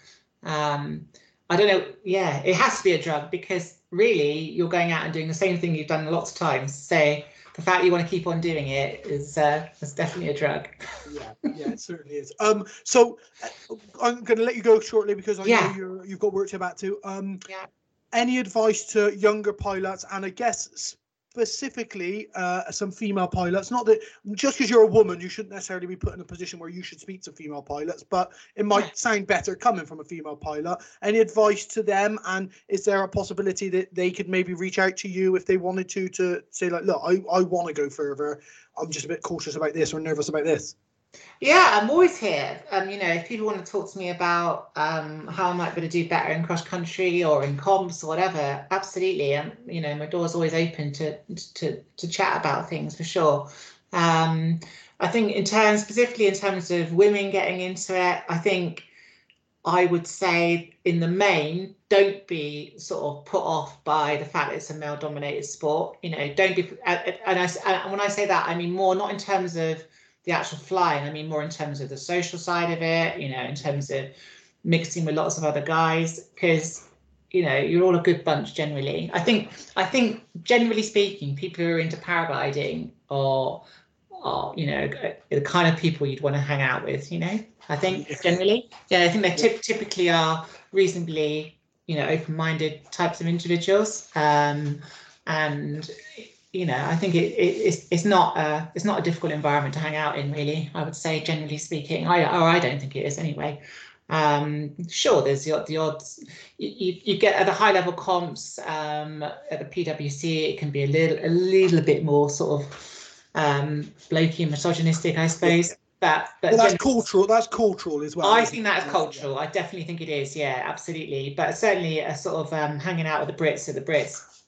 Um, I don't know. Yeah, it has to be a drug because really, you're going out and doing the same thing you've done lots of times. Say the fact you want to keep on doing it is uh, is definitely a drug. yeah, yeah, it certainly is. Um, so uh, I'm going to let you go shortly because I Yeah. know you're, you've got work to back to. Um, Yeah. Any advice to younger pilots, and I guess specifically uh, some female pilots? Not that just because you're a woman, you shouldn't necessarily be put in a position where you should speak to female pilots, but it might Yeah. sound better coming from a female pilot. Any advice to them, and is there a possibility that they could maybe reach out to you if they wanted to to say like, look, I, I want to go further. I'm just a bit cautious about this or nervous about this. Yeah, I'm always here. Um, you know, if people want to talk to me about um, how I might be able to do better in cross country or in comps or whatever, absolutely. And you know, my door's always open to to to chat about things for sure. Um, I think in terms specifically in terms of women getting into it, I think I would say in the main, don't be sort of put off by the fact that it's a male dominated sport. You know, don't be and I and when I say that, I mean more not in terms of the actual flying. I mean, more in terms of the social side of it, you know, in terms of mixing with lots of other guys, because you know you're all a good bunch generally. I think I think generally speaking, people who are into paragliding are are you know the kind of people you'd want to hang out with. You know, I think Yeah. generally, yeah, I think they typ- typically are reasonably you know open-minded types of individuals. Um, and you know, I think it, it it's it's not a it's not a difficult environment to hang out in, really. I would say, generally speaking, I or I don't think it is anyway. Um, sure, there's the, the odds. You, you, you get at the high level comps um, at the PWC, it can be a little a little bit more sort of um, blokey and misogynistic, I suppose. But but Well, that's cultural. That's cultural as well. I think it? that is Yeah. cultural. I definitely think it is. Yeah, absolutely. But certainly, a sort of um, hanging out with the Brits at the Brits,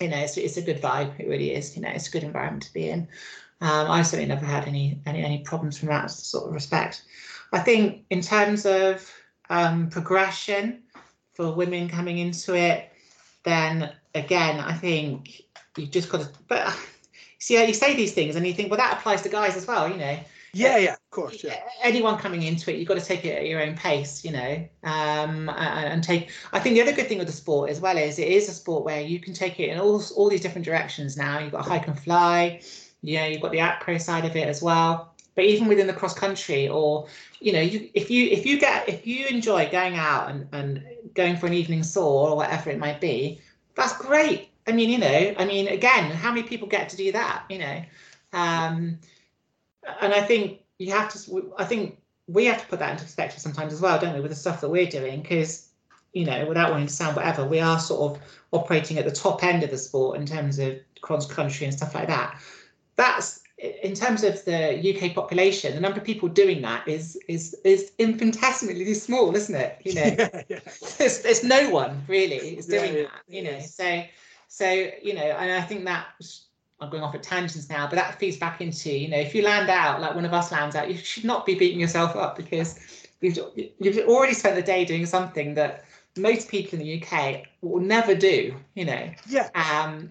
you know, it's, it's a good vibe. It really is. You know, it's a good environment to be in. Um, I've certainly never had any any any problems from that sort of respect. I think in terms of um, progression for women coming into it, then again, I think you've just got to. But see, you say these things, and you think, well, that applies to guys as well. You know, Yeah, yeah, of course, yeah. anyone coming into it, you've got to take it at your own pace, you know, um, and, take. I think the other good thing with the sport as well is it is a sport where you can take it in all all these different directions. Now you've got hike and fly, yeah, you've got the acro side of it as well. But even within the cross country, or you know, you if you if you get if you enjoy going out and and going for an evening soar or whatever it might be, that's great. I mean, you know, I mean, again, how many people get to do that? You know, um, and I think you have to. I think we have to put that into perspective sometimes as well, don't we, with the stuff that we're doing? Because you know, without wanting to sound whatever, we are sort of operating at the top end of the sport in terms of cross country and stuff like that. That's in terms of the UK population, the number of people doing that is is is infinitesimally small, isn't it? You know, yeah, yeah. there's, there's no one really is doing yeah, that you know so so you know and i think that i'm going off at tangents now but that feeds back into you know if you land out like one of us lands out you should not be beating yourself up because you've you've already spent the day doing something that most people in the uk will never do you know Yeah, um,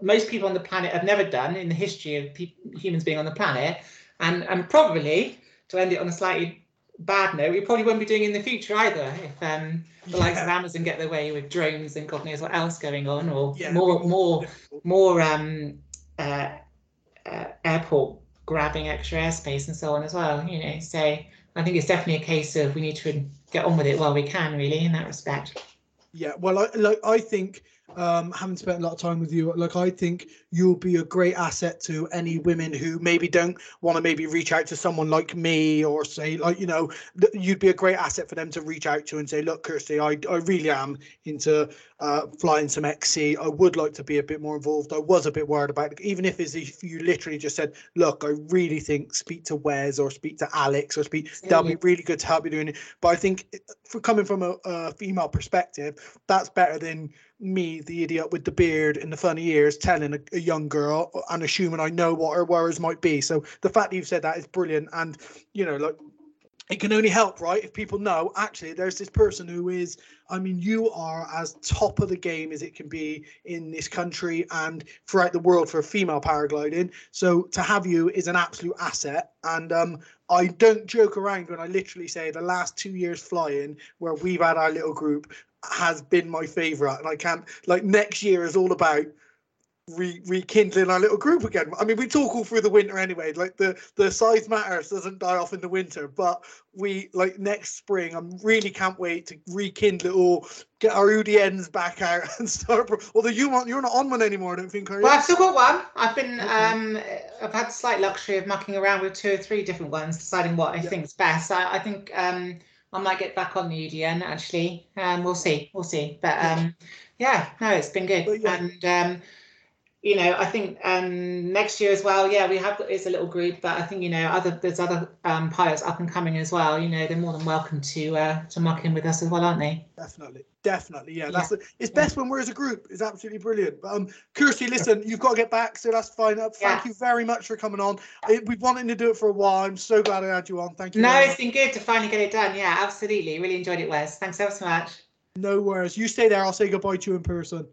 most people on the planet have never done in the history of peop humans being on the planet, and and probably to end it on a slightly bad note, we probably won't be doing in the future either. If um, the likes of Amazon get their way with drones and God knows what else going on, or yeah. more more more um, uh, uh, airport grabbing extra airspace and so on as well. You know, so I think it's definitely a case of we need to get on with it while we can, really, in that respect. Yeah, well, I like I think um, having spent a lot of time with you, like I think you'll be a great asset to any women who maybe don't want to maybe reach out to someone like me or say like you know th- you'd be a great asset for them to reach out to and say, look, Kirsty, I I really am into uh, flying some XC. I would like to be a bit more involved. I was a bit worried about it, even if it's if you literally just said, look, I really think speak to Wes or speak to Alex or speak. That'll be really good to help you doing it. But I think uh, for coming from a, a female perspective, that's better than me, the idiot with the beard and the funny ears, telling a, a young girl and assuming I know what her worries might be. So the fact that you've said that is brilliant, and you know, like it can only help, right? If people know actually there's this person who is, I mean, you are as top of the game as it can be in this country and throughout the world for female paragliding. So to have you is an absolute asset. And um, I don't joke around when I literally say the last two years flying where we've had our little group has been my favorite. And I can't, like, next year is all about re- rekindling our little group again. I mean, we talk all through the winter anyway. Like the the size matters doesn't die off in the winter, but we like next spring. I really can't wait to rekindle it all, get our UDNs back out and start. Although you want you're not on one anymore, I don't think. Are you? Well, I've still got one. I've been okay. um, I've had the slight luxury of mucking around with two or three different ones, deciding what I yeah. think is best. I, I think um, I might get back on the UDN actually. Um, we'll see, we'll see. But um, yeah, no, it's been good, yeah. and um, you know, I think um, next year as well. Yeah, we have it's a little group, but I think you know, other there's other um, pilots up and coming as well. You know, they're more than welcome to uh, to muck in with us as well, aren't they? Definitely, definitely. Yeah, that's yeah. it's best when we're as a group. It's absolutely brilliant. But um, Kirsty, listen, you've got to get back, so that's fine. Uh, thank yeah. you very much for coming on. We've wanted to do it for a while. I'm so glad I had you on. Thank you. No, it's been good to finally get it done. Yeah, absolutely. Really enjoyed it, Wes. Thanks ever so much. No worries. You stay there. I'll say goodbye to you in person.